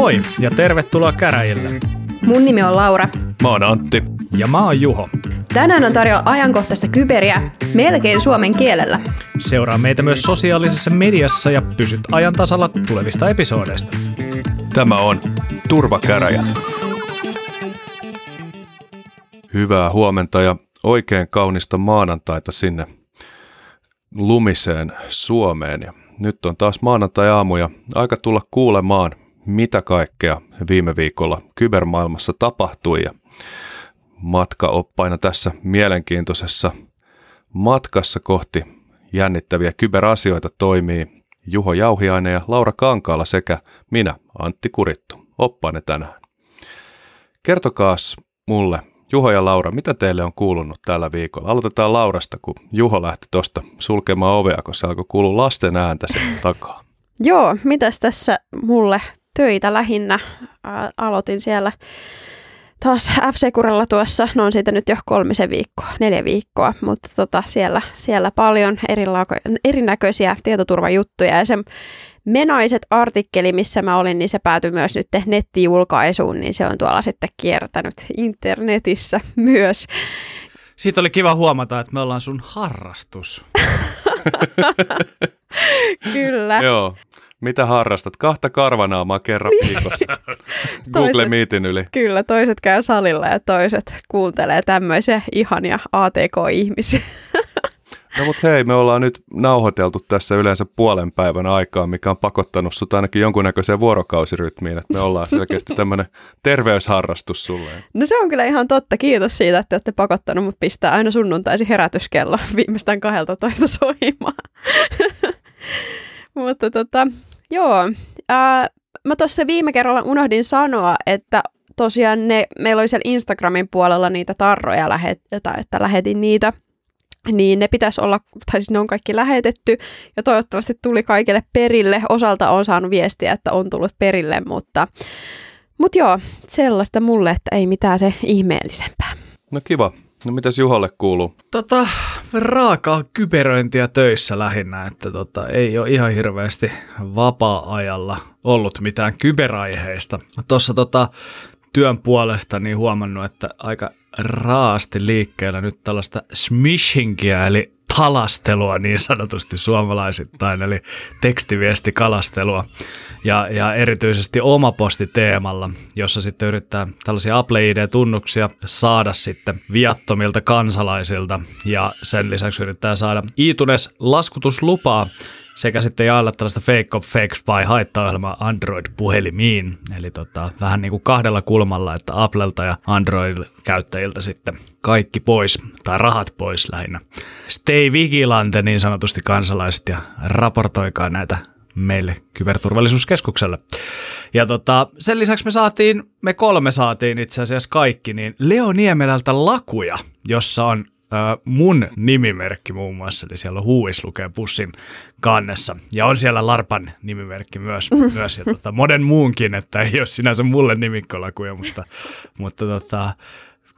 Moi ja tervetuloa käräjille. Mun nimi on Laura. Mä oon Antti. Ja mä oon Juho. Tänään on tarjolla ajankohtaista kyberiä melkein suomen kielellä. Seuraa meitä myös sosiaalisessa mediassa ja pysyt ajan tasalla tulevista episodeista. Tämä on Turvakäräjät. Hyvää huomenta ja oikein kaunista maanantaita sinne lumiseen Suomeen. Ja nyt on taas maanantai-aamu ja aika tulla kuulemaan, mitä kaikkea viime viikolla kybermaailmassa tapahtui. Ja matkaoppaina tässä mielenkiintoisessa matkassa kohti jännittäviä kyberasioita toimii Juho Jauhiainen ja Laura Kankaala sekä minä, Antti Kurittu, oppaine tänään. Kertokaas mulle, Juho ja Laura, mitä teille on kuulunut tällä viikolla? Aloitetaan Laurasta, kun Juho lähti tuosta sulkemaan ovea, kun se alkoi kuulua lasten ääntä sen takaa. Joo, mitäs tässä mulle töitä lähinnä? Ää, aloitin siellä taas f kuralla tuossa, no on siitä nyt jo kolmisen viikkoa, neljä viikkoa, mutta tota, siellä, siellä paljon erilako- erinäköisiä tietoturvajuttuja ja se menaiset artikkeli, missä mä olin, niin se päätyi myös nyt nettijulkaisuun, niin se on tuolla sitten kiertänyt internetissä myös. Siitä oli kiva huomata, että me ollaan sun harrastus. Kyllä. Joo. Mitä harrastat? Kahta karvanaamaa kerran viikossa. Google Meetin yli. Kyllä, toiset käy salilla ja toiset kuuntelee tämmöisiä ihania ATK-ihmisiä. No mutta hei, me ollaan nyt nauhoiteltu tässä yleensä puolen päivän aikaa, mikä on pakottanut sut ainakin jonkunnäköiseen vuorokausirytmiin, että me ollaan selkeästi tämmöinen terveysharrastus sulle. No se on kyllä ihan totta. Kiitos siitä, että olette pakottanut mut pistää aina sunnuntaisin herätyskello viimeistään 12 soimaan. Mutta tota, joo. Ää, mä tuossa viime kerralla unohdin sanoa, että tosiaan ne, meillä oli siellä Instagramin puolella niitä tarroja, lähet, että lähetin niitä niin ne pitäisi olla, tai siis ne on kaikki lähetetty, ja toivottavasti tuli kaikille perille. Osalta on saanut viestiä, että on tullut perille, mutta, mutta joo, sellaista mulle, että ei mitään se ihmeellisempää. No kiva. No mitäs Juholle kuuluu? Tota, raakaa kyberöintiä töissä lähinnä, että tota, ei ole ihan hirveästi vapaa-ajalla ollut mitään kyberaiheista. Tuossa tota, työn puolesta niin huomannut, että aika raasti liikkeellä nyt tällaista smishingia, eli talastelua niin sanotusti suomalaisittain, eli tekstiviestikalastelua ja, ja erityisesti omapostiteemalla, jossa sitten yrittää tällaisia Apple ID-tunnuksia saada sitten viattomilta kansalaisilta. Ja sen lisäksi yrittää saada iTunes laskutuslupaa sekä sitten jaella tällaista Fake of Fake Spy haittaohjelmaa Android-puhelimiin. Eli tota, vähän niin kuin kahdella kulmalla, että Applelta ja Android-käyttäjiltä sitten kaikki pois, tai rahat pois lähinnä. Stay vigilante niin sanotusti kansalaiset ja raportoikaa näitä meille kyberturvallisuuskeskukselle. Ja tota, sen lisäksi me saatiin, me kolme saatiin itse asiassa kaikki, niin Leo Niemelältä lakuja, jossa on mun nimimerkki muun muassa, eli siellä on huuis lukee pussin kannessa. Ja on siellä Larpan nimimerkki myös, myös ja tota, monen muunkin, että ei ole sinänsä mulle nimikkolakuja, mutta, mutta tota,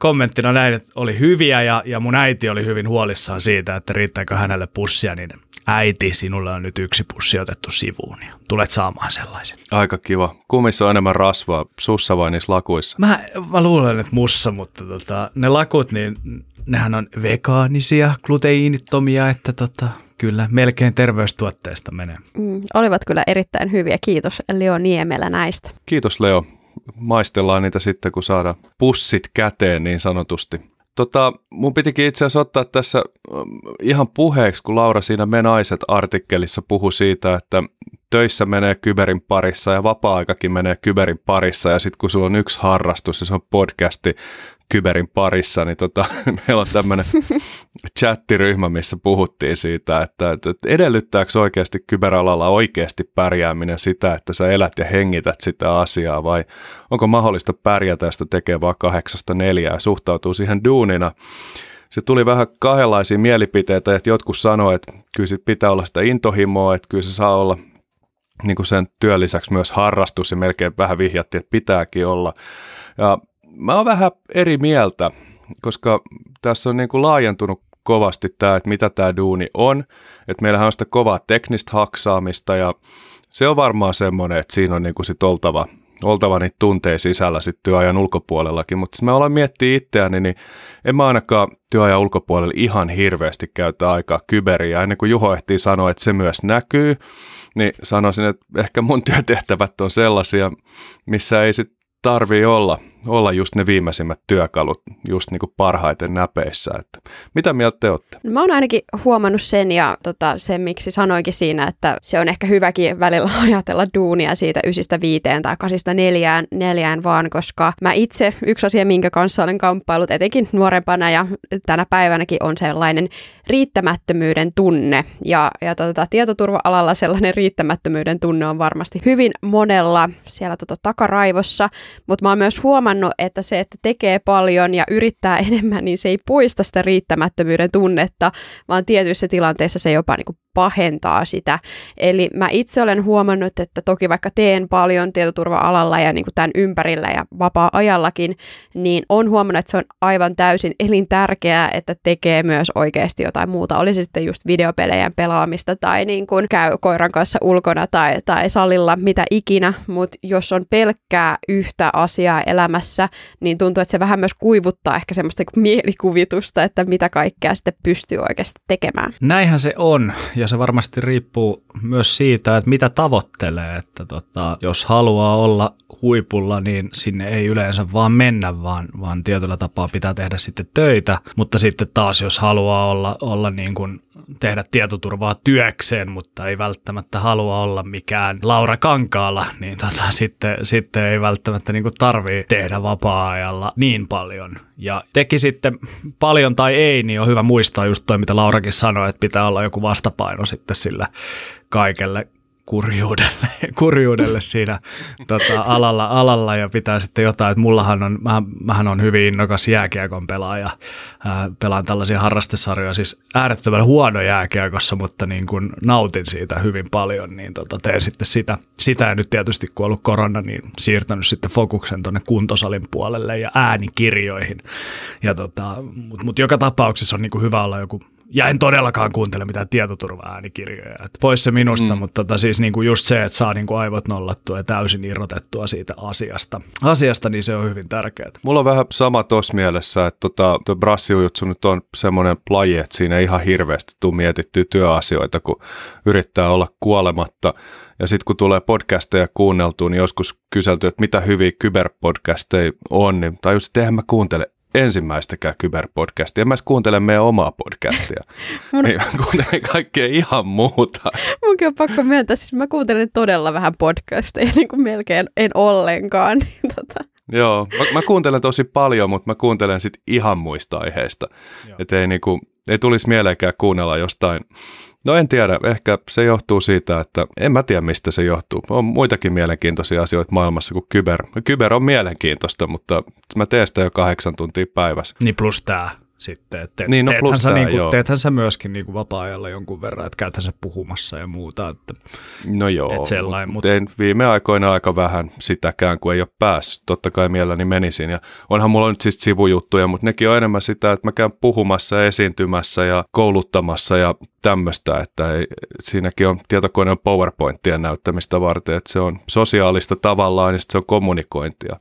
kommenttina näin, että oli hyviä ja, ja mun äiti oli hyvin huolissaan siitä, että riittääkö hänelle pussia, niin äiti, sinulle on nyt yksi pussi otettu sivuun ja tulet saamaan sellaisen. Aika kiva. Kummissa on enemmän rasvaa, sussa vai niissä lakuissa? Mä, mä luulen, että mussa, mutta tota, ne lakut, niin nehän on vegaanisia, gluteiinittomia, että tota, kyllä melkein terveystuotteesta menee. Mm, olivat kyllä erittäin hyviä. Kiitos Leo Niemelä näistä. Kiitos Leo. Maistellaan niitä sitten, kun saadaan pussit käteen niin sanotusti. Tota, mun pitikin itse asiassa ottaa tässä ihan puheeksi, kun Laura siinä Me Naiset artikkelissa puhui siitä, että töissä menee kyberin parissa ja vapaa-aikakin menee kyberin parissa ja sitten kun sulla on yksi harrastus ja se on podcasti kyberin parissa, niin tota, meillä on tämmöinen chattiryhmä, missä puhuttiin siitä, että, että edellyttääkö oikeasti kyberalalla oikeasti pärjääminen sitä, että sä elät ja hengität sitä asiaa vai onko mahdollista pärjätä, josta tekee vaan kahdeksasta neljää ja suhtautuu siihen duunina. Se tuli vähän kahdenlaisia mielipiteitä, että jotkut sanoivat, että kyllä sit pitää olla sitä intohimoa, että kyllä se saa olla niin kuin sen työn lisäksi myös harrastus ja melkein vähän vihjattiin, että pitääkin olla. Ja mä oon vähän eri mieltä, koska tässä on niin kuin laajentunut kovasti tämä, että mitä tämä duuni on. Että meillähän on sitä kovaa teknistä haksaamista ja se on varmaan semmoinen, että siinä on niin kuin sit oltava oltava niitä tunteja sisällä sitten työajan ulkopuolellakin, mutta mä aloin miettiä itseäni, niin en mä ainakaan työajan ulkopuolella ihan hirveästi käytä aikaa kyberiä. Ennen kuin Juho ehtii sanoa, että se myös näkyy, niin sanoisin, että ehkä mun työtehtävät on sellaisia, missä ei sit tarvii olla, olla just ne viimeisimmät työkalut just niin kuin parhaiten näpeissä. Että mitä mieltä te olette? Mä oon ainakin huomannut sen ja tota, sen, miksi sanoinkin siinä, että se on ehkä hyväkin välillä ajatella duunia siitä ysistä viiteen tai kasista neljään, neljään vaan, koska mä itse, yksi asia, minkä kanssa olen kamppailut etenkin nuorempana ja tänä päivänäkin on sellainen riittämättömyyden tunne. Ja, ja tota, tietoturva-alalla sellainen riittämättömyyden tunne on varmasti hyvin monella siellä tota, takaraivossa, mutta mä oon myös huomannut, että se, että tekee paljon ja yrittää enemmän, niin se ei poista sitä riittämättömyyden tunnetta, vaan tietyissä tilanteissa se jopa niin kuin pahentaa sitä. Eli mä itse olen huomannut, että toki vaikka teen paljon tietoturva-alalla ja niin kuin tämän ympärillä ja vapaa-ajallakin, niin on huomannut, että se on aivan täysin elintärkeää, että tekee myös oikeasti jotain muuta. Olisi sitten just videopelejä pelaamista tai niin kuin käy koiran kanssa ulkona tai, tai salilla, mitä ikinä, mutta jos on pelkkää yhtä asiaa elämässä, niin tuntuu, että se vähän myös kuivuttaa ehkä semmoista niin mielikuvitusta, että mitä kaikkea sitten pystyy oikeasti tekemään. Näinhän se on. Ja se varmasti riippuu myös siitä, että mitä tavoittelee. Että tota, jos haluaa olla huipulla, niin sinne ei yleensä vaan mennä, vaan, vaan tietyllä tapaa pitää tehdä sitten töitä. Mutta sitten taas, jos haluaa olla, olla niin kuin tehdä tietoturvaa työkseen, mutta ei välttämättä halua olla mikään Laura Kankaalla, niin tota, sitten, sitten ei välttämättä niin kuin tarvii tehdä vapaa-ajalla niin paljon. Ja teki sitten paljon tai ei, niin on hyvä muistaa just toi, mitä Laurakin sanoi, että pitää olla joku vastapaino sitten sillä kaikelle kurjuudelle, kurjuudelle siinä tota, alalla, alalla ja pitää sitten jotain, että mullahan on, mä, mähän on hyvin innokas jääkiekon pelaaja, ää, pelaan tällaisia harrastesarjoja, siis äärettömän huono jääkiekossa, mutta niin kun nautin siitä hyvin paljon, niin tota, teen sitten sitä, sitä ja nyt tietysti kun on ollut korona, niin siirtänyt sitten fokuksen tuonne kuntosalin puolelle ja äänikirjoihin, ja tota, mutta mut joka tapauksessa on niin hyvä olla joku ja en todellakaan kuuntele mitään tietoturva-äänikirjoja. Et pois se minusta, mm. mutta tota, siis niinku just se, että saa niinku aivot nollattua ja täysin irrotettua siitä asiasta, asiasta niin se on hyvin tärkeää. Mulla on vähän sama tuossa mielessä, että tota, tuo brassiujutsu nyt on semmoinen plaji, että siinä ei ihan hirveästi tule mietittyä työasioita, kun yrittää olla kuolematta. Ja sitten kun tulee podcasteja kuunneltua, niin joskus kyselty, että mitä hyviä kyberpodcasteja on, niin tajus, että eihän mä kuuntele ensimmäistäkään kyberpodcastia. En mä kuuntele meidän omaa podcastia. Mun... Niin kuuntelen kaikkea ihan muuta. Munkin on pakko myöntää, siis mä kuuntelen todella vähän podcasteja, niin kuin melkein en ollenkaan. Niin tota. Joo, mä, mä kuuntelen tosi paljon, mutta mä kuuntelen sitten ihan muista aiheista. Että ei, niinku, ei tulisi mieleenkään kuunnella jostain No en tiedä, ehkä se johtuu siitä, että en mä tiedä mistä se johtuu. On muitakin mielenkiintoisia asioita maailmassa kuin kyber. Kyber on mielenkiintoista, mutta mä teen sitä jo kahdeksan tuntia päivässä. Niin plus tämä sitten. Et te, niin, no teethän, sä, niin kuin, teethän sä myöskin niin kuin vapaa-ajalla jonkun verran, että käythän sä puhumassa ja muuta. Että, no joo, et sellainen, mutta tein viime aikoina aika vähän sitäkään, kun ei ole päässyt. Totta kai mielelläni menisin. Ja onhan mulla nyt siis sivujuttuja, mutta nekin on enemmän sitä, että mä käyn puhumassa ja esiintymässä ja kouluttamassa ja tämmöistä, että ei, siinäkin on tietokoneen PowerPointien näyttämistä varten, että se on sosiaalista tavallaan ja se on kommunikointia.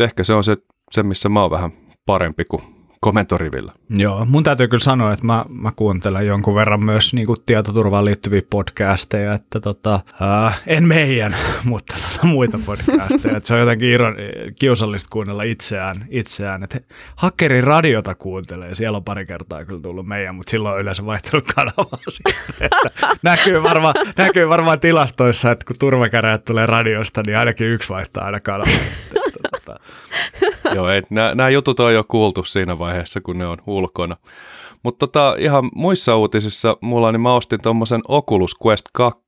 Ehkä se on se, se, missä mä oon vähän parempi kuin komentorivillä. Joo, mun täytyy kyllä sanoa, että mä, mä kuuntelen jonkun verran myös niin kuin tietoturvaan liittyviä podcasteja, että tota, äh, en meidän, mutta tota, muita podcasteja. että se on jotenkin iron, kiusallista kuunnella itseään, itseään. että Hakkerin radiota kuuntelee, siellä on pari kertaa kyllä tullut meidän, mutta silloin on yleensä vaihtunut kanavaa sitten. Näkyy, varmaan, näkyy varmaan tilastoissa, että kun turvakäräjät tulee radiosta, niin ainakin yksi vaihtaa aina kanavaa sitten. Että, tota, Joo, nämä jutut on jo kuultu siinä vaiheessa, kun ne on ulkona. Mutta tota, ihan muissa uutisissa mulla niin mä ostin tuommoisen Oculus Quest 2.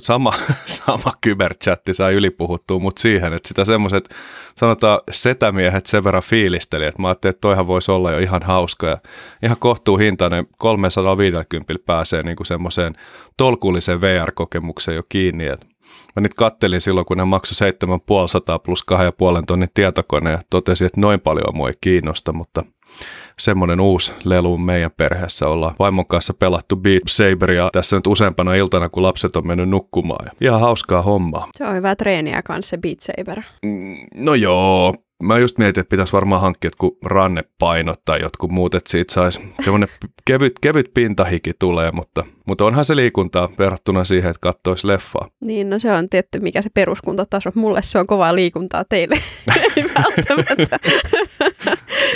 Sama, sama kyberchatti sai ylipuhuttua, mutta siihen, että sitä semmoiset, sanotaan setämiehet sen verran fiilisteli, että mä ajattelin, että toihan voisi olla jo ihan hauska ja ihan kohtuuhintainen 350 pääsee niin semmoiseen tolkullisen VR-kokemukseen jo kiinni, että Mä nyt kattelin silloin, kun ne maksoi 7500 plus 2,5 tonnin tietokone ja totesin, että noin paljon mua ei kiinnosta, mutta semmoinen uusi lelu meidän perheessä. Ollaan vaimon kanssa pelattu Beat Saberia tässä nyt useampana iltana, kun lapset on mennyt nukkumaan. Ja ihan hauskaa hommaa. Se on hyvä treeniä kanssa se Beat Saber. No joo, mä just mietin, että pitäisi varmaan hankkia jotkut rannepainot tai jotkut muut, että siitä saisi semmoinen kevyt, kevyt pintahiki tulee, mutta, mutta onhan se liikuntaa verrattuna siihen, että katsoisi leffaa. Niin, no se on tietty, mikä se peruskuntataso. Mulle se on kovaa liikuntaa teille. Ei välttämättä.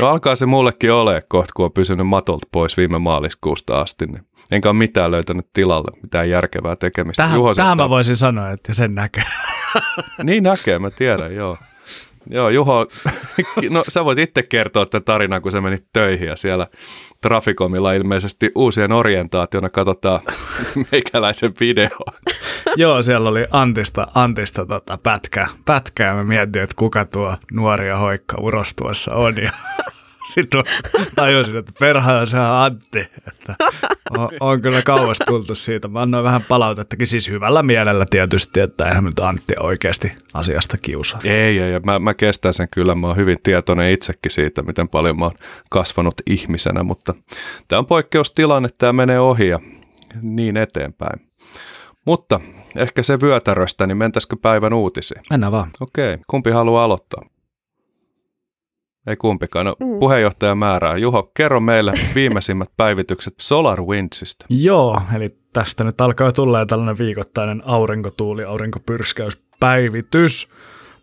No alkaa se mullekin ole kohta, kun on pysynyt matolta pois viime maaliskuusta asti, niin enkä ole mitään löytänyt tilalle, mitään järkevää tekemistä. Tähän, Juho tähän mä voisin sanoa, että sen näkee. Niin näkee, mä tiedän, joo. Joo, Juho, no sä voit itse kertoa tämän tarinan, kun sä menit töihin ja siellä Traficomilla ilmeisesti uusien orientaationa katsotaan meikäläisen video. Joo, siellä oli Antista, Antista tota pätkä, pätkä ja mä mietin, että kuka tuo nuori ja hoikka uros tuossa on. Ja sitten tajusin, että perhana se on Antti. Että on, on, kyllä kauas tultu siitä. Mä annoin vähän palautettakin, siis hyvällä mielellä tietysti, että eihän nyt Antti oikeasti asiasta kiusaa. Ei, ei, mä, mä kestän sen kyllä. Mä oon hyvin tietoinen itsekin siitä, miten paljon mä oon kasvanut ihmisenä, mutta tämä on poikkeustilanne, tämä menee ohi ja niin eteenpäin. Mutta ehkä se vyötäröstä, niin mentäisikö päivän uutisiin? Mennään vaan. Okei, kumpi haluaa aloittaa? Ei kumpikaan. No, Mm. puheenjohtaja määrää. Juho, kerro meille viimeisimmät päivitykset SolarWindsista. Joo, eli tästä nyt alkaa tulla tällainen viikoittainen aurinkotuuli, aurinkopyrskäyspäivitys.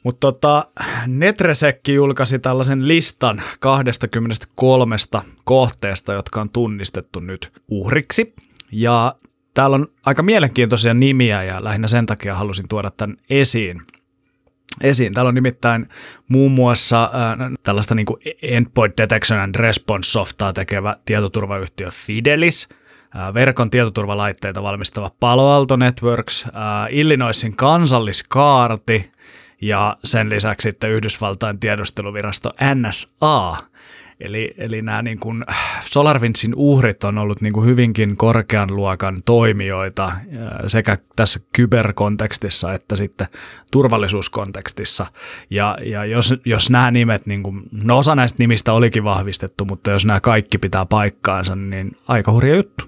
Mutta tota, Netresekki julkaisi tällaisen listan 23 kohteesta, jotka on tunnistettu nyt uhriksi. Ja täällä on aika mielenkiintoisia nimiä ja lähinnä sen takia halusin tuoda tämän esiin. Esiin. Täällä on nimittäin muun muassa äh, tällaista niin kuin Endpoint Detection and Response softaa tekevä tietoturvayhtiö Fidelis, äh, verkon tietoturvalaitteita valmistava Palo Alto Networks, äh, Illinoisin kansalliskaarti ja sen lisäksi sitten Yhdysvaltain tiedusteluvirasto NSA. Eli, eli nämä niin kuin SolarWindsin uhrit on ollut niin kuin hyvinkin korkean luokan toimijoita äh, sekä tässä kyberkontekstissa että sitten turvallisuuskontekstissa. Ja, ja jos, jos nämä nimet, niin kuin, no osa näistä nimistä olikin vahvistettu, mutta jos nämä kaikki pitää paikkaansa, niin aika hurja juttu,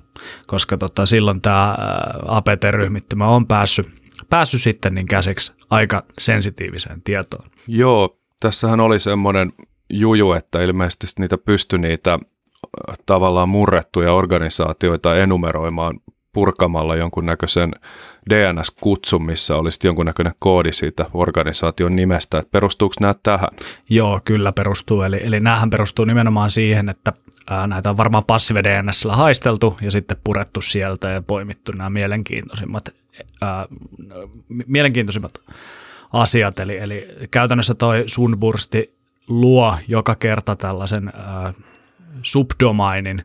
koska tota, silloin tämä APT-ryhmittymä on päässyt, päässyt sitten niin käsiksi aika sensitiiviseen tietoon. Joo, tässähän oli semmoinen juju, että ilmeisesti niitä pystyi niitä äh, tavallaan murrettuja organisaatioita enumeroimaan purkamalla jonkunnäköisen DNS-kutsun, missä olisi jonkunnäköinen koodi siitä organisaation nimestä. Että perustuuko nämä tähän? Joo, kyllä perustuu. Eli, eli näähän perustuu nimenomaan siihen, että ää, näitä on varmaan passive DNSllä haisteltu ja sitten purettu sieltä ja poimittu nämä mielenkiintoisimmat, ää, mielenkiintoisimmat asiat. Eli, eli käytännössä toi Sunbursti luo joka kerta tällaisen ää, subdomainin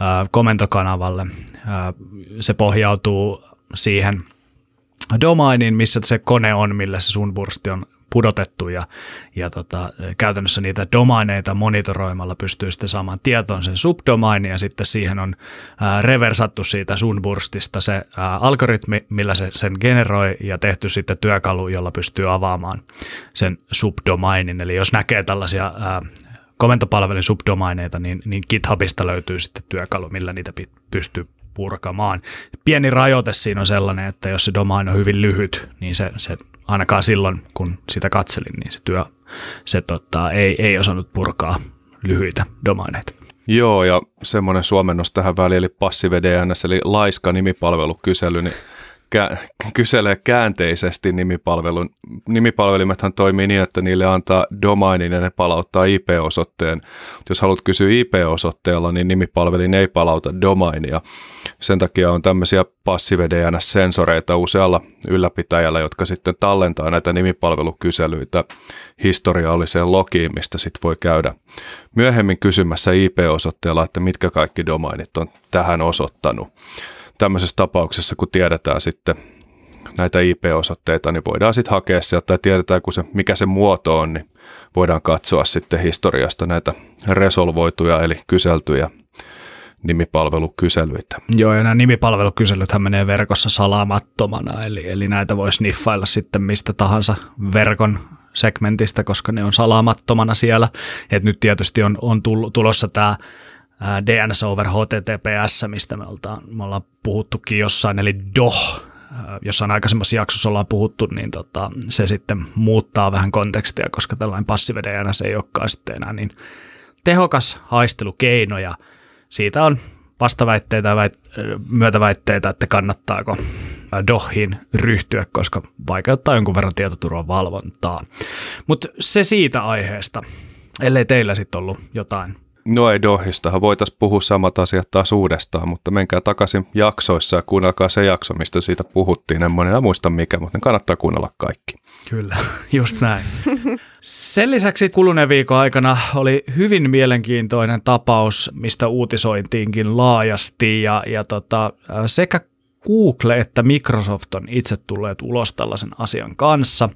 ää, komentokanavalle. Ää, se pohjautuu siihen domainin, missä se kone on, millä se sunbursti on pudotettu ja, ja tota, käytännössä niitä domaineita monitoroimalla pystyy sitten saamaan tietoon sen subdomainin ja sitten siihen on ää, reversattu siitä sunburstista se ää, algoritmi, millä se sen generoi ja tehty sitten työkalu, jolla pystyy avaamaan sen subdomainin. Eli jos näkee tällaisia ää, komentopalvelin subdomaineita, niin, niin GitHubista löytyy sitten työkalu, millä niitä pystyy purkamaan. Pieni rajoite siinä on sellainen, että jos se domain on hyvin lyhyt, niin se, se ainakaan silloin, kun sitä katselin, niin se työ se tota, ei, ei osannut purkaa lyhyitä domaineita. Joo, ja semmoinen suomennos tähän väliin, eli Passive DNS, eli laiska nimipalvelukysely, niin kä- kyselee käänteisesti nimipalvelun. Nimipalvelimethan toimii niin, että niille antaa domainin ja ne palauttaa IP-osoitteen. Jos haluat kysyä IP-osoitteella, niin nimipalvelin ei palauta domainia. Sen takia on tämmöisiä passive DNS-sensoreita usealla ylläpitäjällä, jotka sitten tallentaa näitä nimipalvelukyselyitä historialliseen logiin, mistä sitten voi käydä myöhemmin kysymässä IP-osoitteella, että mitkä kaikki domainit on tähän osoittanut tämmöisessä tapauksessa, kun tiedetään sitten näitä IP-osoitteita, niin voidaan sitten hakea sieltä, tai tiedetään, kun se, mikä se muoto on, niin voidaan katsoa sitten historiasta näitä resolvoituja, eli kyseltyjä nimipalvelukyselyitä. Joo, ja nämä nimipalvelukyselythän menee verkossa salaamattomana, eli, eli näitä voi sniffailla sitten mistä tahansa verkon segmentistä, koska ne on salaamattomana siellä. Et nyt tietysti on, on tulossa tämä DNS over HTTPS, mistä me ollaan, me ollaan puhuttukin jossain, eli DOH, jossain aikaisemmassa jaksossa ollaan puhuttu, niin tota, se sitten muuttaa vähän kontekstia, koska tällainen passive DNS ei olekaan sitten enää niin tehokas haistelukeino, ja siitä on vastaväitteitä ja väit- myötäväitteitä, että kannattaako dohiin ryhtyä, koska vaikeuttaa jonkun verran tietoturvan valvontaa. Mutta se siitä aiheesta, ellei teillä sitten ollut jotain No ei Dohistahan voitaisiin puhua samat asiat taas uudestaan, mutta menkää takaisin jaksoissa ja kuunnelkaa se jakso, mistä siitä puhuttiin. En enää muista mikä, mutta ne kannattaa kuunnella kaikki. Kyllä, just näin. Sen lisäksi kuluneen viikon aikana oli hyvin mielenkiintoinen tapaus, mistä uutisointiinkin laajasti ja, ja tota, sekä Google että Microsoft on itse tulleet ulos tällaisen asian kanssa.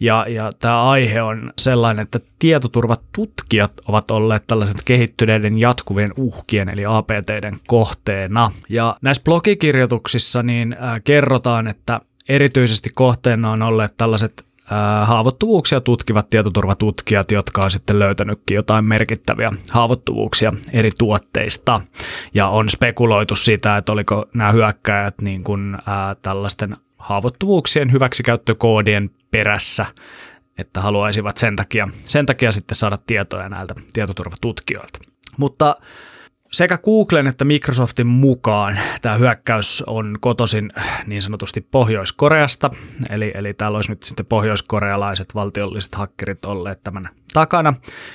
Ja, ja tämä aihe on sellainen, että tietoturvatutkijat ovat olleet tällaisen kehittyneiden jatkuvien uhkien eli APTiden kohteena. Ja näissä blogikirjoituksissa niin äh, kerrotaan, että erityisesti kohteena on olleet tällaiset haavoittuvuuksia tutkivat tietoturvatutkijat, jotka on sitten löytänytkin jotain merkittäviä haavoittuvuuksia eri tuotteista. Ja on spekuloitu sitä, että oliko nämä hyökkäjät niin kuin, ää, tällaisten haavoittuvuuksien hyväksikäyttökoodien perässä, että haluaisivat sen takia, sen takia sitten saada tietoja näiltä tietoturvatutkijoilta. Mutta sekä Googlen että Microsoftin mukaan tämä hyökkäys on kotoisin niin sanotusti Pohjois-Koreasta, eli, eli täällä olisi nyt sitten pohjoiskorealaiset valtiolliset hakkerit olleet tämän takana.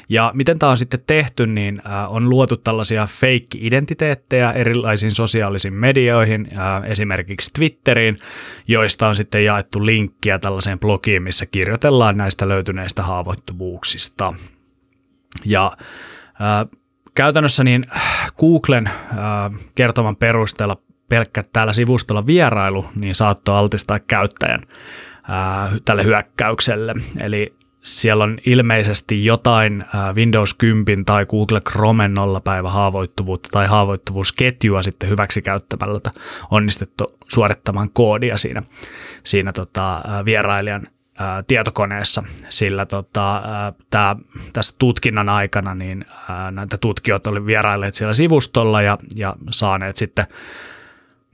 Ja miten tämä on sitten tehty, niin on luotu tällaisia fake-identiteettejä erilaisiin sosiaalisiin medioihin, esimerkiksi Twitteriin, joista on sitten jaettu linkkiä tällaiseen blogiin, missä kirjoitellaan näistä löytyneistä haavoittuvuuksista. Ja äh, Käytännössä niin Googlen äh, kertoman perusteella pelkkä täällä sivustolla vierailu niin saattoi altistaa käyttäjän äh, tälle hyökkäykselle. Eli siellä on ilmeisesti jotain äh, Windows 10 tai Google Chrome nolla päivä haavoittuvuutta tai haavoittuvuusketjua sitten hyväksi käyttämällä onnistettu suorittamaan koodia siinä, siinä tota, vierailijan ää, tietokoneessa, sillä tota, ää, tää, tässä tutkinnan aikana niin ää, näitä tutkijoita oli vierailleet siellä sivustolla ja, ja saaneet sitten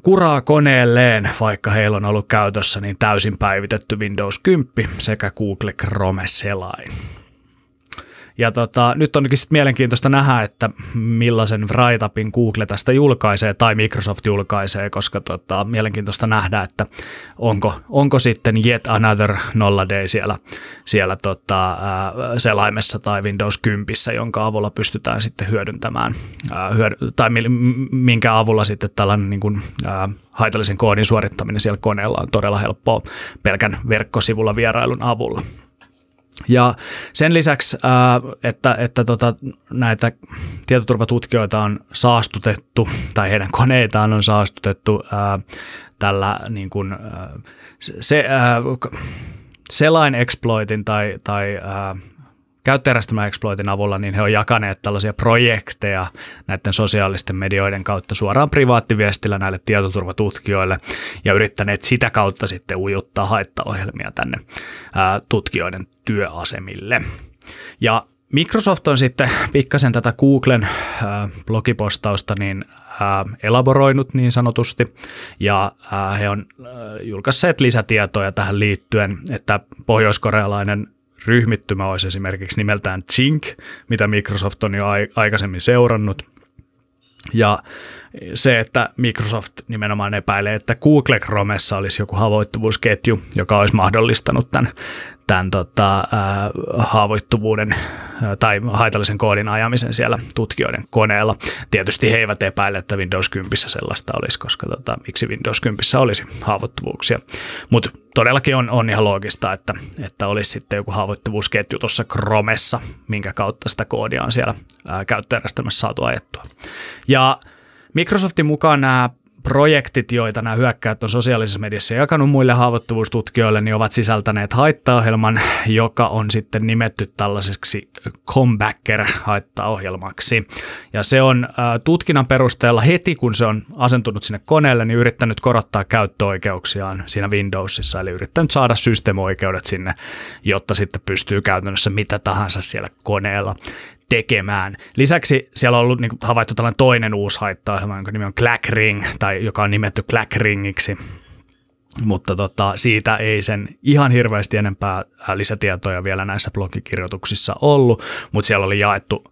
kuraa koneelleen, vaikka heillä on ollut käytössä niin täysin päivitetty Windows 10 sekä Google Chrome-selain. Ja tota, nyt onkin sitten mielenkiintoista nähdä, että millaisen write-upin Google tästä julkaisee tai Microsoft julkaisee, koska tota, mielenkiintoista nähdä, että onko, onko sitten yet another nolla day siellä, siellä tota, ää, selaimessa tai Windows 10, jonka avulla pystytään sitten hyödyntämään, ää, hyödy- tai minkä avulla sitten tällainen niin kuin, ää, haitallisen koodin suorittaminen siellä koneella on todella helppoa pelkän verkkosivulla vierailun avulla. Ja sen lisäksi, että, että tota, näitä tietoturvatutkijoita on saastutettu, tai heidän koneitaan on saastutettu tällä niin kuin, se, selain exploitin tai, tai exploitin avulla, niin he on jakaneet tällaisia projekteja näiden sosiaalisten medioiden kautta suoraan privaattiviestillä näille tietoturvatutkijoille ja yrittäneet sitä kautta sitten ujuttaa haittaohjelmia tänne ää, tutkijoiden työasemille. Ja Microsoft on sitten pikkasen tätä Googlen ää, blogipostausta niin ää, elaboroinut niin sanotusti, ja ää, he on ää, julkaisseet lisätietoja tähän liittyen, että pohjoiskorealainen ryhmittymä olisi esimerkiksi nimeltään Zink, mitä Microsoft on jo aikaisemmin seurannut. Ja se, että Microsoft nimenomaan epäilee, että Google Chromessa olisi joku haavoittuvuusketju, joka olisi mahdollistanut tämän tämän tota, äh, haavoittuvuuden äh, tai haitallisen koodin ajamisen siellä tutkijoiden koneella. Tietysti he eivät epäile, että Windows 10 sellaista olisi, koska tota, miksi Windows 10 olisi haavoittuvuuksia. Mutta todellakin on, on ihan loogista, että, että olisi sitten joku haavoittuvuusketju tuossa Chromessa, minkä kautta sitä koodia on siellä ää, käyttöjärjestelmässä saatu ajettua. Ja Microsoftin mukaan nämä projektit, joita nämä hyökkäät on sosiaalisessa mediassa jakanut muille haavoittuvuustutkijoille, niin ovat sisältäneet haittaohjelman, joka on sitten nimetty tällaiseksi comebacker-haittaohjelmaksi. Ja se on tutkinnan perusteella heti, kun se on asentunut sinne koneelle, niin yrittänyt korottaa käyttöoikeuksiaan siinä Windowsissa, eli yrittänyt saada systeemioikeudet sinne, jotta sitten pystyy käytännössä mitä tahansa siellä koneella tekemään. Lisäksi siellä on ollut niin kuin, havaittu tällainen toinen uusi haitta jonka nimi on Clackring, tai joka on nimetty Clackringiksi. Mutta tota, siitä ei sen ihan hirveästi enempää lisätietoja vielä näissä blogikirjoituksissa ollut, mutta siellä oli jaettu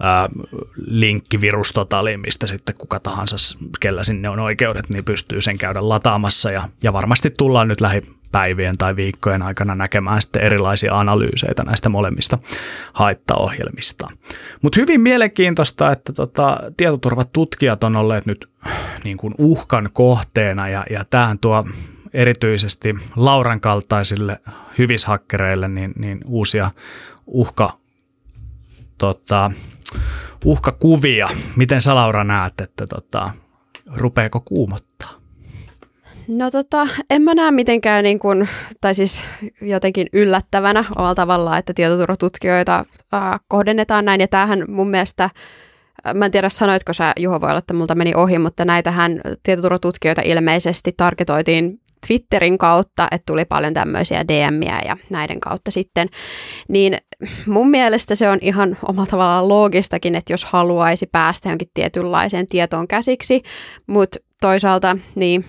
ää, linkki virustotaliin, mistä sitten kuka tahansa, kellä sinne on oikeudet, niin pystyy sen käydä lataamassa ja, ja varmasti tullaan nyt lähi päivien tai viikkojen aikana näkemään sitten erilaisia analyyseitä näistä molemmista haittaohjelmista. Mutta hyvin mielenkiintoista, että tota, tietoturvatutkijat on olleet nyt niin kuin uhkan kohteena ja, ja tähän tuo erityisesti Lauran kaltaisille hyvishakkereille niin, niin uusia uhka, tota, uhkakuvia. Miten sä Laura näet, että tota, rupeeko kuumottaa? No tota, en mä näe mitenkään niin kuin, tai siis jotenkin yllättävänä omalla tavallaan, että tietoturvatutkijoita äh, kohdennetaan näin. Ja tämähän mun mielestä, mä en tiedä sanoitko sä Juho, voi olla, että multa meni ohi, mutta näitähän tietoturvatutkijoita ilmeisesti targetoitiin Twitterin kautta, että tuli paljon tämmöisiä DMiä ja näiden kautta sitten, niin mun mielestä se on ihan omalla tavallaan loogistakin, että jos haluaisi päästä jonkin tietynlaiseen tietoon käsiksi, mutta toisaalta niin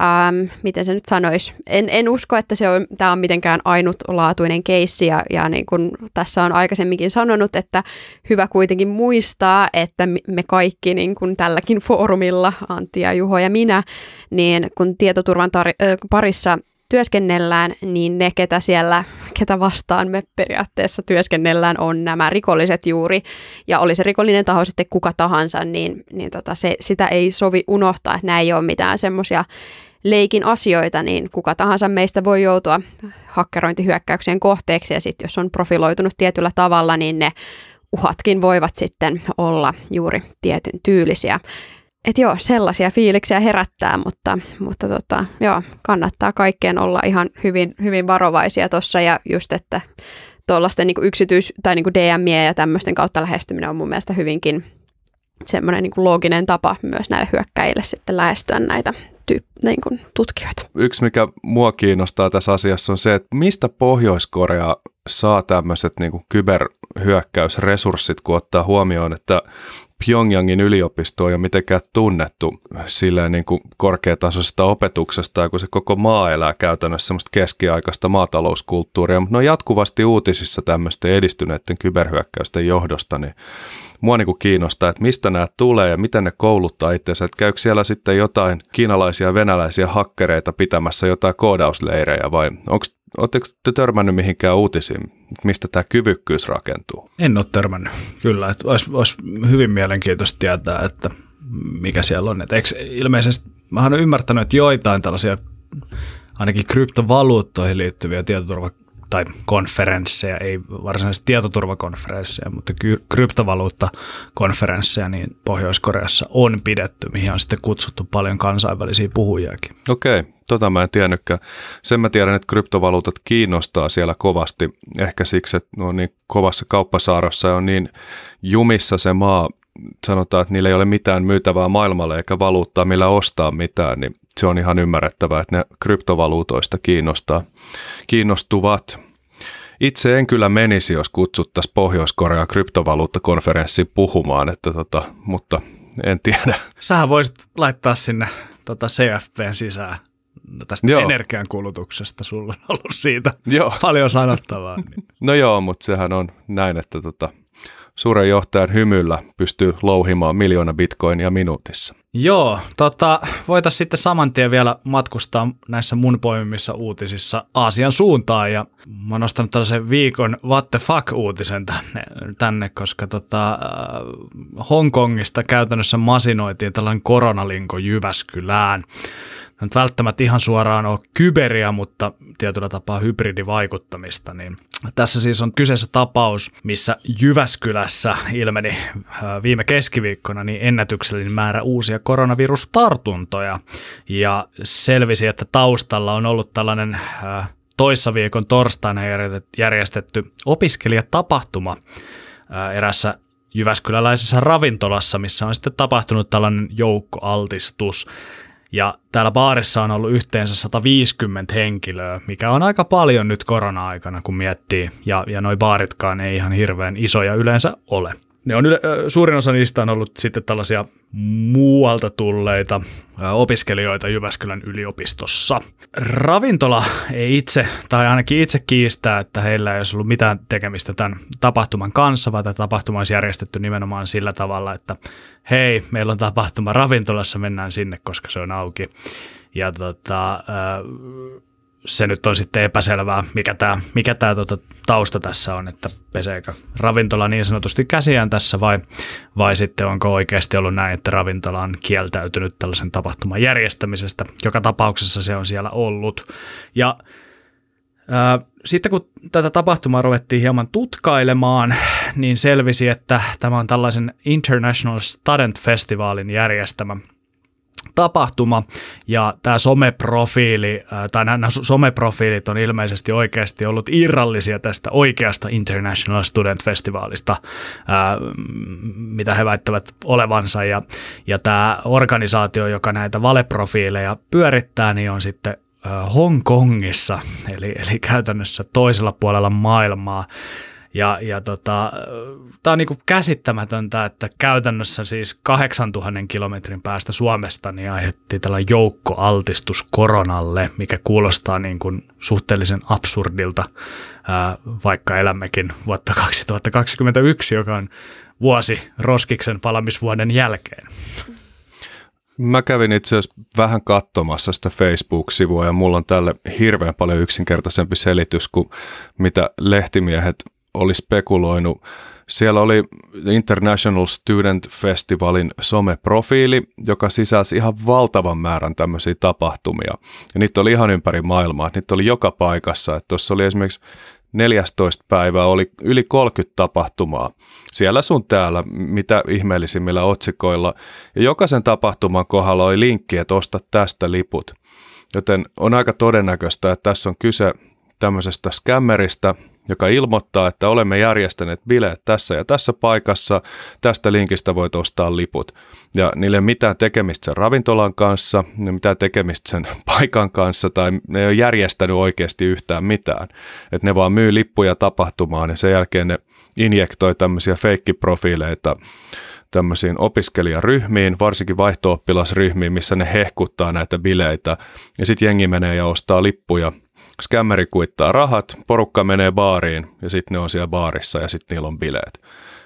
ähm, miten se nyt sanoisi, en, en usko, että se on, tämä on mitenkään ainutlaatuinen keissi ja, ja niin kuin tässä on aikaisemminkin sanonut, että hyvä kuitenkin muistaa, että me kaikki niin kuin tälläkin foorumilla, Antti ja Juho ja minä, niin kun tietoturvan tar- parissa työskennellään, niin ne, ketä siellä, ketä vastaan me periaatteessa työskennellään, on nämä rikolliset juuri. Ja oli se rikollinen taho sitten kuka tahansa, niin, niin tota se, sitä ei sovi unohtaa, että nämä ei ole mitään semmoisia leikin asioita, niin kuka tahansa meistä voi joutua hakkerointihyökkäyksien kohteeksi ja sitten jos on profiloitunut tietyllä tavalla, niin ne uhatkin voivat sitten olla juuri tietyn tyylisiä. Että joo, sellaisia fiiliksiä herättää, mutta, mutta tota, joo, kannattaa kaikkeen olla ihan hyvin, hyvin varovaisia tuossa ja just, että tuollaisten niin yksityis- tai niin DM ja tämmöisten kautta lähestyminen on mun mielestä hyvinkin semmoinen niin looginen tapa myös näille hyökkäjille sitten lähestyä näitä tyyp- niin kuin tutkijoita. Yksi, mikä mua kiinnostaa tässä asiassa on se, että mistä Pohjois-Korea saa tämmöiset niin kuin kyberhyökkäysresurssit, kun ottaa huomioon, että Pyongyangin yliopisto ei ole mitenkään tunnettu silleen niin kuin korkeatasoisesta opetuksesta, kun se koko maa elää käytännössä semmoista keskiaikaista maatalouskulttuuria, mutta ne on jatkuvasti uutisissa tämmöisten edistyneiden kyberhyökkäysten johdosta, niin mua niin kuin kiinnostaa, että mistä nämä tulee ja miten ne kouluttaa itseänsä, että käykö siellä sitten jotain kiinalaisia ja venäläisiä hakkereita pitämässä jotain koodausleirejä vai onko Oletteko te törmännyt mihinkään uutisiin, mistä tämä kyvykkyys rakentuu? En ole törmännyt, kyllä. Että olisi, olisi hyvin mielenkiintoista tietää, että mikä siellä on. Että eikö, ilmeisesti, mä olen ymmärtänyt, että joitain tällaisia ainakin kryptovaluuttoihin liittyviä tietoturva tai konferensseja, ei varsinaisesti tietoturvakonferensseja, mutta ky- kryptovaluuttakonferensseja, niin Pohjois-Koreassa on pidetty, mihin on sitten kutsuttu paljon kansainvälisiä puhujiakin. Okei, tota mä en tiennytkään. Sen mä tiedän, että kryptovaluutat kiinnostaa siellä kovasti, ehkä siksi, että ne on niin kovassa kauppasaarassa ja on niin jumissa se maa, sanotaan, että niillä ei ole mitään myytävää maailmalle eikä valuuttaa, millä ostaa mitään, niin se on ihan ymmärrettävää, että ne kryptovaluutoista kiinnostaa, kiinnostuvat. Itse en kyllä menisi, jos kutsuttaisiin Pohjois-Korea kryptovaluuttakonferenssiin puhumaan, että tota, mutta en tiedä. Sähän voisit laittaa sinne tota CFPn sisään tästä joo. energiankulutuksesta. Sulla on ollut siitä joo. paljon sanottavaa. Niin. No joo, mutta sehän on näin, että tota, suuren johtajan hymyllä pystyy louhimaan miljoona bitcoinia minuutissa. Joo, tota, voitaisiin sitten saman tien vielä matkustaa näissä mun poimimissa uutisissa Aasian suuntaan ja mä oon nostanut tällaisen viikon what the fuck-uutisen tänne, tänne koska tota, äh, Hongkongista käytännössä masinoitiin tällainen koronalinko Jyväskylään nyt välttämättä ihan suoraan ole kyberia, mutta tietyllä tapaa hybridivaikuttamista, niin tässä siis on kyseessä tapaus, missä Jyväskylässä ilmeni viime keskiviikkona niin ennätyksellinen määrä uusia koronavirustartuntoja ja selvisi, että taustalla on ollut tällainen äh, toissa viikon torstaina järjestetty opiskelijatapahtuma äh, erässä Jyväskyläläisessä ravintolassa, missä on sitten tapahtunut tällainen joukkoaltistus. Ja täällä baarissa on ollut yhteensä 150 henkilöä, mikä on aika paljon nyt korona-aikana, kun miettii. Ja, ja noi baaritkaan ei ihan hirveän isoja yleensä ole ne on yle, suurin osa niistä on ollut sitten tällaisia muualta tulleita opiskelijoita Jyväskylän yliopistossa. Ravintola ei itse, tai ainakin itse kiistää, että heillä ei olisi ollut mitään tekemistä tämän tapahtuman kanssa, vaan tämä tapahtuma olisi järjestetty nimenomaan sillä tavalla, että hei, meillä on tapahtuma ravintolassa, mennään sinne, koska se on auki. Ja tota, se nyt on sitten epäselvää, mikä tämä mikä tää tota tausta tässä on, että peseekö ravintola niin sanotusti käsiään tässä vai, vai sitten onko oikeasti ollut näin, että ravintola on kieltäytynyt tällaisen tapahtuman järjestämisestä. Joka tapauksessa se on siellä ollut. Ja ää, sitten kun tätä tapahtumaa ruvettiin hieman tutkailemaan, niin selvisi, että tämä on tällaisen International Student Festivalin järjestämä tapahtuma ja tämä someprofiili, tai nämä someprofiilit on ilmeisesti oikeasti ollut irrallisia tästä oikeasta International Student Festivalista, mitä he väittävät olevansa ja, ja tämä organisaatio, joka näitä valeprofiileja pyörittää, niin on sitten Hongkongissa, eli, eli käytännössä toisella puolella maailmaa. Ja, ja tota, tämä on niinku käsittämätöntä, että käytännössä siis 8000 kilometrin päästä Suomesta niin aiheutti tällainen joukkoaltistus koronalle, mikä kuulostaa niin kuin suhteellisen absurdilta, ää, vaikka elämmekin vuotta 2021, joka on vuosi Roskiksen palamisvuoden jälkeen. Mä kävin itse asiassa vähän katsomassa sitä Facebook-sivua ja mulla on tälle hirveän paljon yksinkertaisempi selitys kuin mitä lehtimiehet oli spekuloinut. Siellä oli International Student Festivalin someprofiili, joka sisälsi ihan valtavan määrän tämmöisiä tapahtumia. Ja niitä oli ihan ympäri maailmaa, niitä oli joka paikassa. Tuossa oli esimerkiksi 14 päivää oli yli 30 tapahtumaa. Siellä sun täällä, mitä ihmeellisimmillä otsikoilla. Ja jokaisen tapahtuman kohdalla oli linkki, että osta tästä liput. Joten on aika todennäköistä, että tässä on kyse tämmöisestä skämmeristä, joka ilmoittaa, että olemme järjestäneet bileet tässä ja tässä paikassa, tästä linkistä voit ostaa liput. Ja niille ei ole mitään tekemistä sen ravintolan kanssa, ne mitään tekemistä sen paikan kanssa, tai ne ei ole järjestänyt oikeasti yhtään mitään. Että ne vaan myy lippuja tapahtumaan, ja sen jälkeen ne injektoi tämmöisiä feikkiprofiileita tämmöisiin opiskelijaryhmiin, varsinkin vaihto missä ne hehkuttaa näitä bileitä, ja sitten jengi menee ja ostaa lippuja skämmeri kuittaa rahat, porukka menee baariin ja sitten ne on siellä baarissa ja sitten niillä on bileet.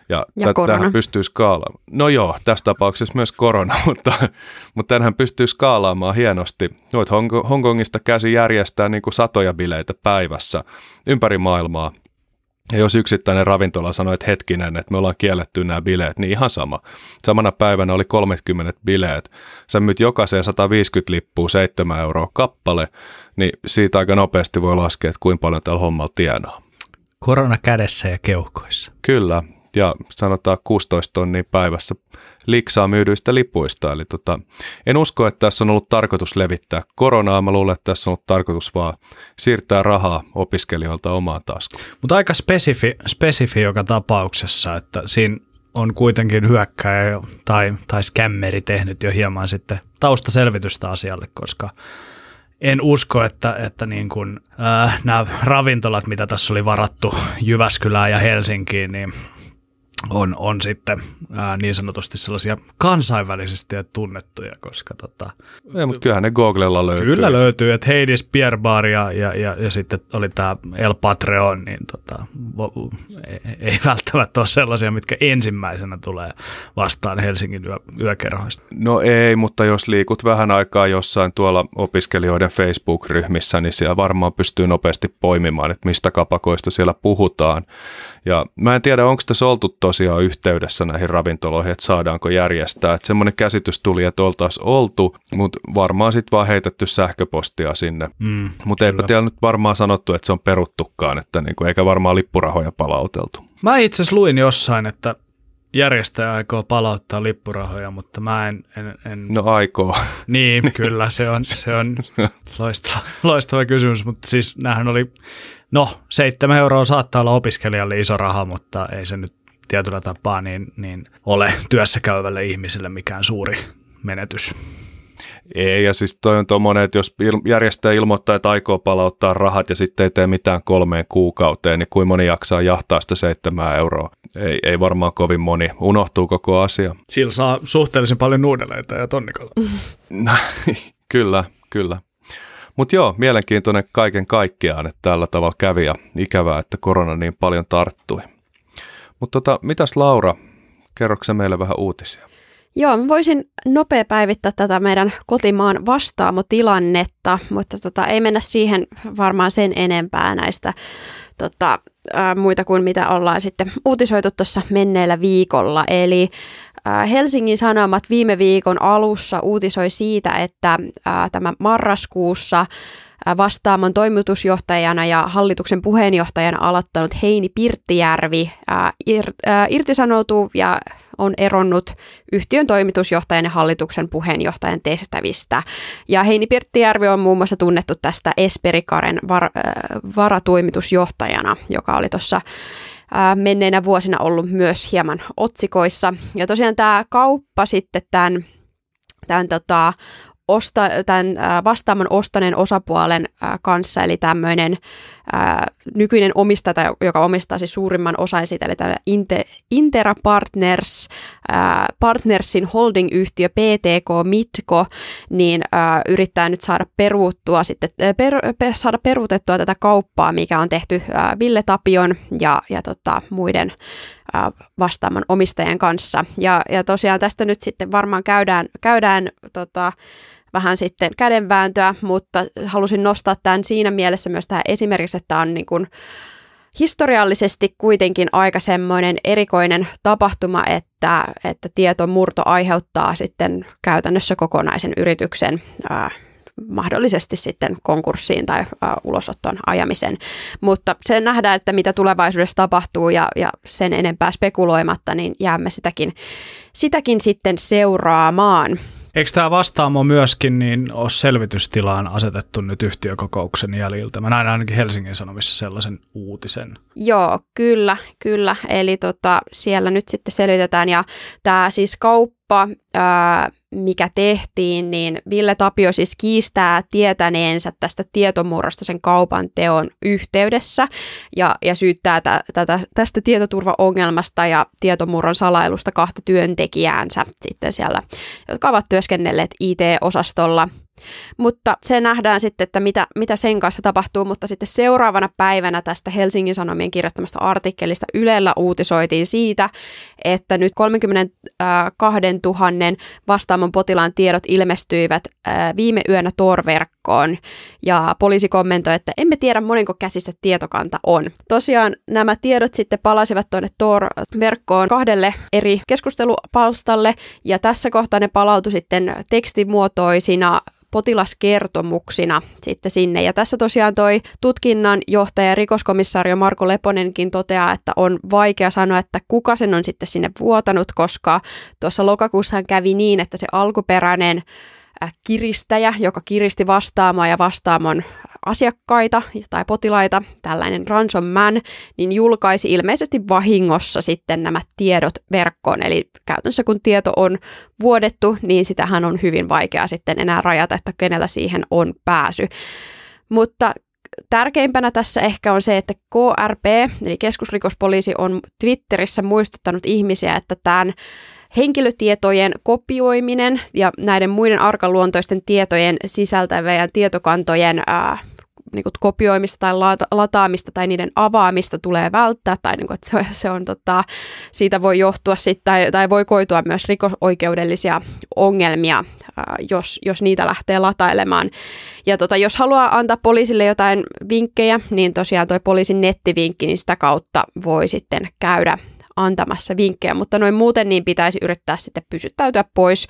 Ja, ja tähän pystyy skaalaamaan. No joo, tässä tapauksessa myös korona, mutta, mutta tämähän pystyy skaalaamaan hienosti. Voit Hong- Hongkongista käsi järjestää niin kuin satoja bileitä päivässä ympäri maailmaa ja jos yksittäinen ravintola sanoi, että hetkinen, että me ollaan kielletty nämä bileet, niin ihan sama. Samana päivänä oli 30 bileet. Sä myyt jokaiseen 150 lippua 7 euroa kappale, niin siitä aika nopeasti voi laskea, että kuinka paljon tällä hommalla tienaa. Korona kädessä ja keuhkoissa. Kyllä, ja sanotaan 16 tonnia päivässä liksaa myydyistä lipuista. Eli tota, en usko, että tässä on ollut tarkoitus levittää koronaa. Mä luulen, että tässä on ollut tarkoitus vaan siirtää rahaa opiskelijoilta omaan taskuun. Mutta aika spesifi, spesifi joka tapauksessa, että siinä on kuitenkin hyökkäjä tai, tai skämmeri tehnyt jo hieman sitten taustaselvitystä asialle, koska en usko, että, että niin kuin, äh, nämä ravintolat, mitä tässä oli varattu Jyväskylään ja Helsinkiin, niin on, on sitten ää, niin sanotusti sellaisia kansainvälisesti tunnettuja, koska tota, ei, mutta kyllähän ne Googlella löytyy. Kyllä löytyy, että Heidis Pierre Bar ja, ja, ja, ja sitten oli tämä El Patreon, niin tota, ei, ei välttämättä ole sellaisia, mitkä ensimmäisenä tulee vastaan Helsingin yö, yökerhoista. No ei, mutta jos liikut vähän aikaa jossain tuolla opiskelijoiden Facebook-ryhmissä, niin siellä varmaan pystyy nopeasti poimimaan, että mistä kapakoista siellä puhutaan. Ja mä en tiedä, onko tässä oltu tosiaan yhteydessä näihin ravintoloihin, että saadaanko järjestää. Että semmoinen käsitys tuli, että oltaisiin oltu, mutta varmaan sitten vaan heitetty sähköpostia sinne. Mm, mutta eipä tiedä nyt varmaan sanottu, että se on peruttukaan, että niinku, eikä varmaan lippurahoja palauteltu. Mä itse asiassa luin jossain, että järjestäjä aikoo palauttaa lippurahoja, mutta mä en... en, en... No aikoo. Niin, kyllä, se on, se on loistava, loistava kysymys, mutta siis näähän oli, no seitsemän euroa saattaa olla opiskelijalle iso raha, mutta ei se nyt tietyllä tapaa niin, niin ole työssä käyvälle ihmiselle mikään suuri menetys. Ei, ja siis toi on tuommoinen, että jos järjestäjä ilmoittaa, että aikoo palauttaa rahat ja sitten ei tee mitään kolmeen kuukauteen, niin kuin moni jaksaa jahtaa sitä seitsemää euroa? Ei, ei varmaan kovin moni. Unohtuu koko asia. Sillä saa suhteellisen paljon nuudeleita ja tonnikalla. kyllä, kyllä. Mutta joo, mielenkiintoinen kaiken kaikkiaan, että tällä tavalla kävi ja ikävää, että korona niin paljon tarttui. Mutta tota, mitäs Laura, kerroksä meille vähän uutisia? Joo, mä voisin nopea päivittää tätä meidän kotimaan vastaamotilannetta, mutta tota, ei mennä siihen varmaan sen enempää näistä tota, ää, muita kuin mitä ollaan sitten uutisoitu tuossa menneellä viikolla. Eli Helsingin Sanomat viime viikon alussa uutisoi siitä, että tämä marraskuussa vastaamon toimitusjohtajana ja hallituksen puheenjohtajana aloittanut Heini Pirttijärvi irtisanoutuu ja on eronnut yhtiön toimitusjohtajan ja hallituksen puheenjohtajan tehtävistä. Ja Heini Pirttijärvi on muun muassa tunnettu tästä Esperikaren var, varatoimitusjohtajana, joka oli tuossa menneinä vuosina ollut myös hieman otsikoissa. Ja tosiaan tämä kauppa sitten tämän tämän tota, osta, tämän vastaamon ostaneen osapuolen kanssa, eli tämmöinen nykyinen omistaja, joka omistaa siis suurimman osan siitä, eli tämä Intera Partners, Partnersin holding-yhtiö PTK Mitko, niin yrittää nyt saada peruuttua sitten, per, per, saada peruutettua tätä kauppaa, mikä on tehty Ville Tapion ja, ja tota, muiden vastaaman omistajan kanssa. Ja, ja tosiaan tästä nyt sitten varmaan käydään, käydään tota, vähän sitten kädenvääntöä, mutta halusin nostaa tämän siinä mielessä myös tähän esimerkiksi, että tämä on niin kuin historiallisesti kuitenkin aika semmoinen erikoinen tapahtuma, että, että tietomurto aiheuttaa sitten käytännössä kokonaisen yrityksen ää, mahdollisesti sitten konkurssiin tai ää, ulosottoon ajamisen. Mutta se nähdään, että mitä tulevaisuudessa tapahtuu ja, ja sen enempää spekuloimatta, niin jäämme sitäkin, sitäkin sitten seuraamaan. Eikö tämä vastaamo myöskin niin ole selvitystilaan asetettu nyt yhtiökokouksen jäljiltä? Mä näin ainakin Helsingin Sanomissa sellaisen uutisen. Joo, kyllä, kyllä. Eli tota, siellä nyt sitten selvitetään ja tämä siis kauppa, ää, mikä tehtiin, niin Ville Tapio siis kiistää tietäneensä tästä tietomurrosta sen kaupan teon yhteydessä ja, ja syyttää tä, tätä, tästä tietoturvaongelmasta ja tietomurron salailusta kahta työntekijäänsä sitten siellä, jotka ovat työskennelleet IT-osastolla mutta se nähdään sitten, että mitä, mitä sen kanssa tapahtuu, mutta sitten seuraavana päivänä tästä Helsingin Sanomien kirjoittamasta artikkelista Ylellä uutisoitiin siitä, että nyt 32 000 vastaamon potilaan tiedot ilmestyivät viime yönä Tor-verkkoon. Ja poliisi kommentoi, että emme tiedä monenko käsissä tietokanta on. Tosiaan nämä tiedot sitten palasivat tuonne Tor-verkkoon kahdelle eri keskustelupalstalle. Ja tässä kohtaa ne palautui sitten tekstimuotoisina potilaskertomuksina sitten sinne. Ja tässä tosiaan toi tutkinnan johtaja rikoskomissario Marko Leponenkin toteaa, että on vaikea sanoa, että kuka sen on sitten sinne vuotanut, koska tuossa lokakuussahan kävi niin, että se alkuperäinen äh, kiristäjä, joka kiristi vastaamaan ja vastaamon asiakkaita tai potilaita, tällainen ransom man, niin julkaisi ilmeisesti vahingossa sitten nämä tiedot verkkoon. Eli käytännössä kun tieto on vuodettu, niin sitähän on hyvin vaikea sitten enää rajata, että kenellä siihen on pääsy. Mutta tärkeimpänä tässä ehkä on se, että KRP, eli keskusrikospoliisi, on Twitterissä muistuttanut ihmisiä, että tämän henkilötietojen kopioiminen ja näiden muiden arkaluontoisten tietojen sisältävien tietokantojen ää, niin kuin kopioimista tai lataamista tai niiden avaamista tulee välttää, tai niin kuin, että se on, se on tota, siitä voi johtua sit, tai, tai voi koitua myös rikosoikeudellisia ongelmia, jos, jos niitä lähtee latailemaan. Ja tota, jos haluaa antaa poliisille jotain vinkkejä, niin tosiaan tuo poliisin nettivinkki, niin sitä kautta voi sitten käydä antamassa vinkkejä, mutta noin muuten niin pitäisi yrittää sitten pysyttäytyä pois,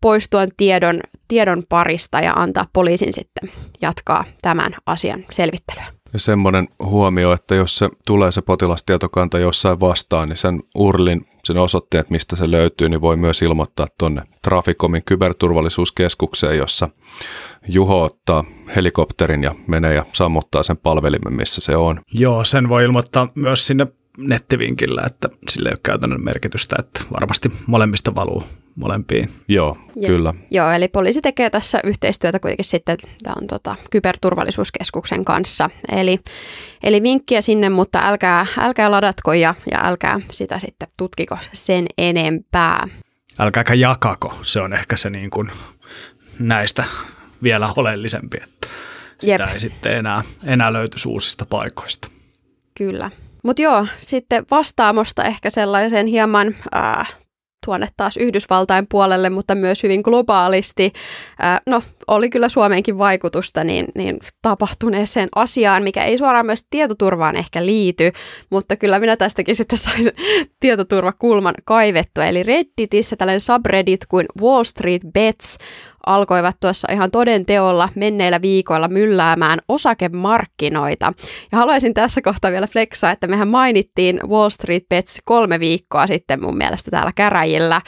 pois tuon tiedon, tiedon parista ja antaa poliisin sitten jatkaa tämän asian selvittelyä. Ja semmoinen huomio, että jos se tulee se potilastietokanta jossain vastaan, niin sen URLin, sen osoitteen, että mistä se löytyy, niin voi myös ilmoittaa tuonne Traficomin kyberturvallisuuskeskukseen, jossa Juho ottaa helikopterin ja menee ja sammuttaa sen palvelimen, missä se on. Joo, sen voi ilmoittaa myös sinne nettivinkillä, että sille ei ole käytännön merkitystä, että varmasti molemmista valuu molempiin. Joo, ja, kyllä. Joo, eli poliisi tekee tässä yhteistyötä kuitenkin sitten on tota, kyberturvallisuuskeskuksen kanssa. Eli, eli vinkkiä sinne, mutta älkää, älkää ladatko ja, ja älkää sitä sitten tutkiko sen enempää. Älkääkä jakako, se on ehkä se niin kuin näistä vielä oleellisempi, että sitä Jep. ei sitten enää, enää löytyisi uusista paikoista. Kyllä. Mutta joo, sitten vastaamosta ehkä sellaisen hieman äh, tuonne taas Yhdysvaltain puolelle, mutta myös hyvin globaalisti. Äh, no, oli kyllä Suomeenkin vaikutusta niin, niin tapahtuneeseen asiaan, mikä ei suoraan myös tietoturvaan ehkä liity, mutta kyllä minä tästäkin sitten sain tietoturvakulman kaivettua. Eli Redditissä tällainen subreddit kuin Wall Street Bets alkoivat tuossa ihan toden teolla menneillä viikoilla mylläämään osakemarkkinoita. Ja haluaisin tässä kohtaa vielä flexaa, että mehän mainittiin Wall Street Bets kolme viikkoa sitten mun mielestä täällä käräjillä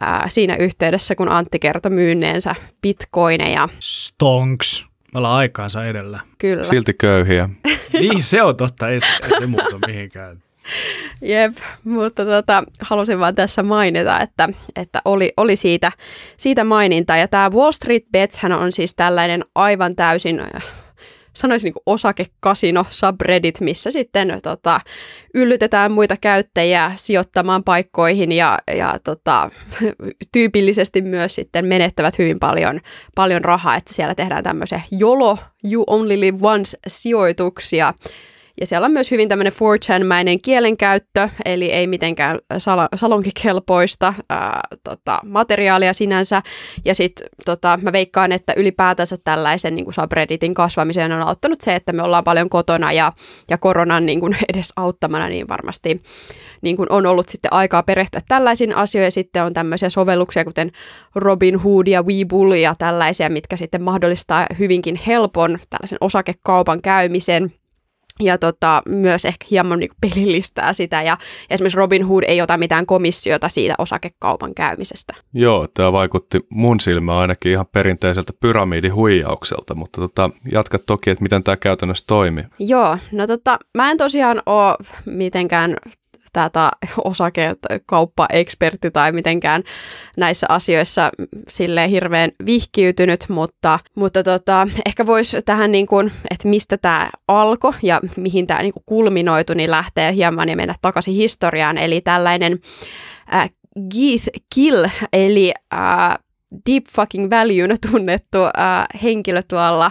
ää, siinä yhteydessä, kun Antti kertoi myynneensä bitcoineja. Stonks. Me ollaan aikaansa edellä. Kyllä. Silti köyhiä. niin, se on totta. Ei, ei se muuta mihinkään. Jep, mutta tota, halusin vaan tässä mainita, että, että oli, oli siitä, siitä maininta. Ja tämä Wall Street Bets on siis tällainen aivan täysin sanoisin niin osakekasino subreddit, missä sitten tota, yllytetään muita käyttäjiä sijoittamaan paikkoihin ja, ja tota, tyypillisesti myös sitten menettävät hyvin paljon, paljon rahaa, että siellä tehdään tämmöisiä YOLO, You Only Live Once sijoituksia, ja siellä on myös hyvin tämmöinen 4chan-mäinen kielenkäyttö, eli ei mitenkään sal- salonkikelpoista ää, tota, materiaalia sinänsä. Ja sitten tota, mä veikkaan, että ylipäätänsä tällaisen niin subredditin kasvamiseen on auttanut se, että me ollaan paljon kotona ja, ja koronan niin kuin edes auttamana, niin varmasti niin kuin on ollut sitten aikaa perehtyä tällaisiin asioihin. Sitten on tämmöisiä sovelluksia, kuten Robin Hood ja Webull ja tällaisia, mitkä sitten mahdollistaa hyvinkin helpon tällaisen osakekaupan käymisen – ja tota, myös ehkä hieman niin pelillistää sitä. Ja esimerkiksi Robin Hood ei ota mitään komissiota siitä osakekaupan käymisestä. Joo, tämä vaikutti mun silmään ainakin ihan perinteiseltä pyramidihuijaukselta, mutta tota, jatka toki, että miten tämä käytännössä toimii. Joo, no tota, mä en tosiaan ole mitenkään tätä osakekauppa-ekspertti tai mitenkään näissä asioissa sille hirveän vihkiytynyt, mutta, mutta tota, ehkä voisi tähän, niin kuin, että mistä tämä alkoi ja mihin tämä niin kulminoitu, niin lähtee hieman ja mennä takaisin historiaan. Eli tällainen äh, Keith Kill, eli äh, Deep Fucking Value tunnettu äh, henkilö tuolla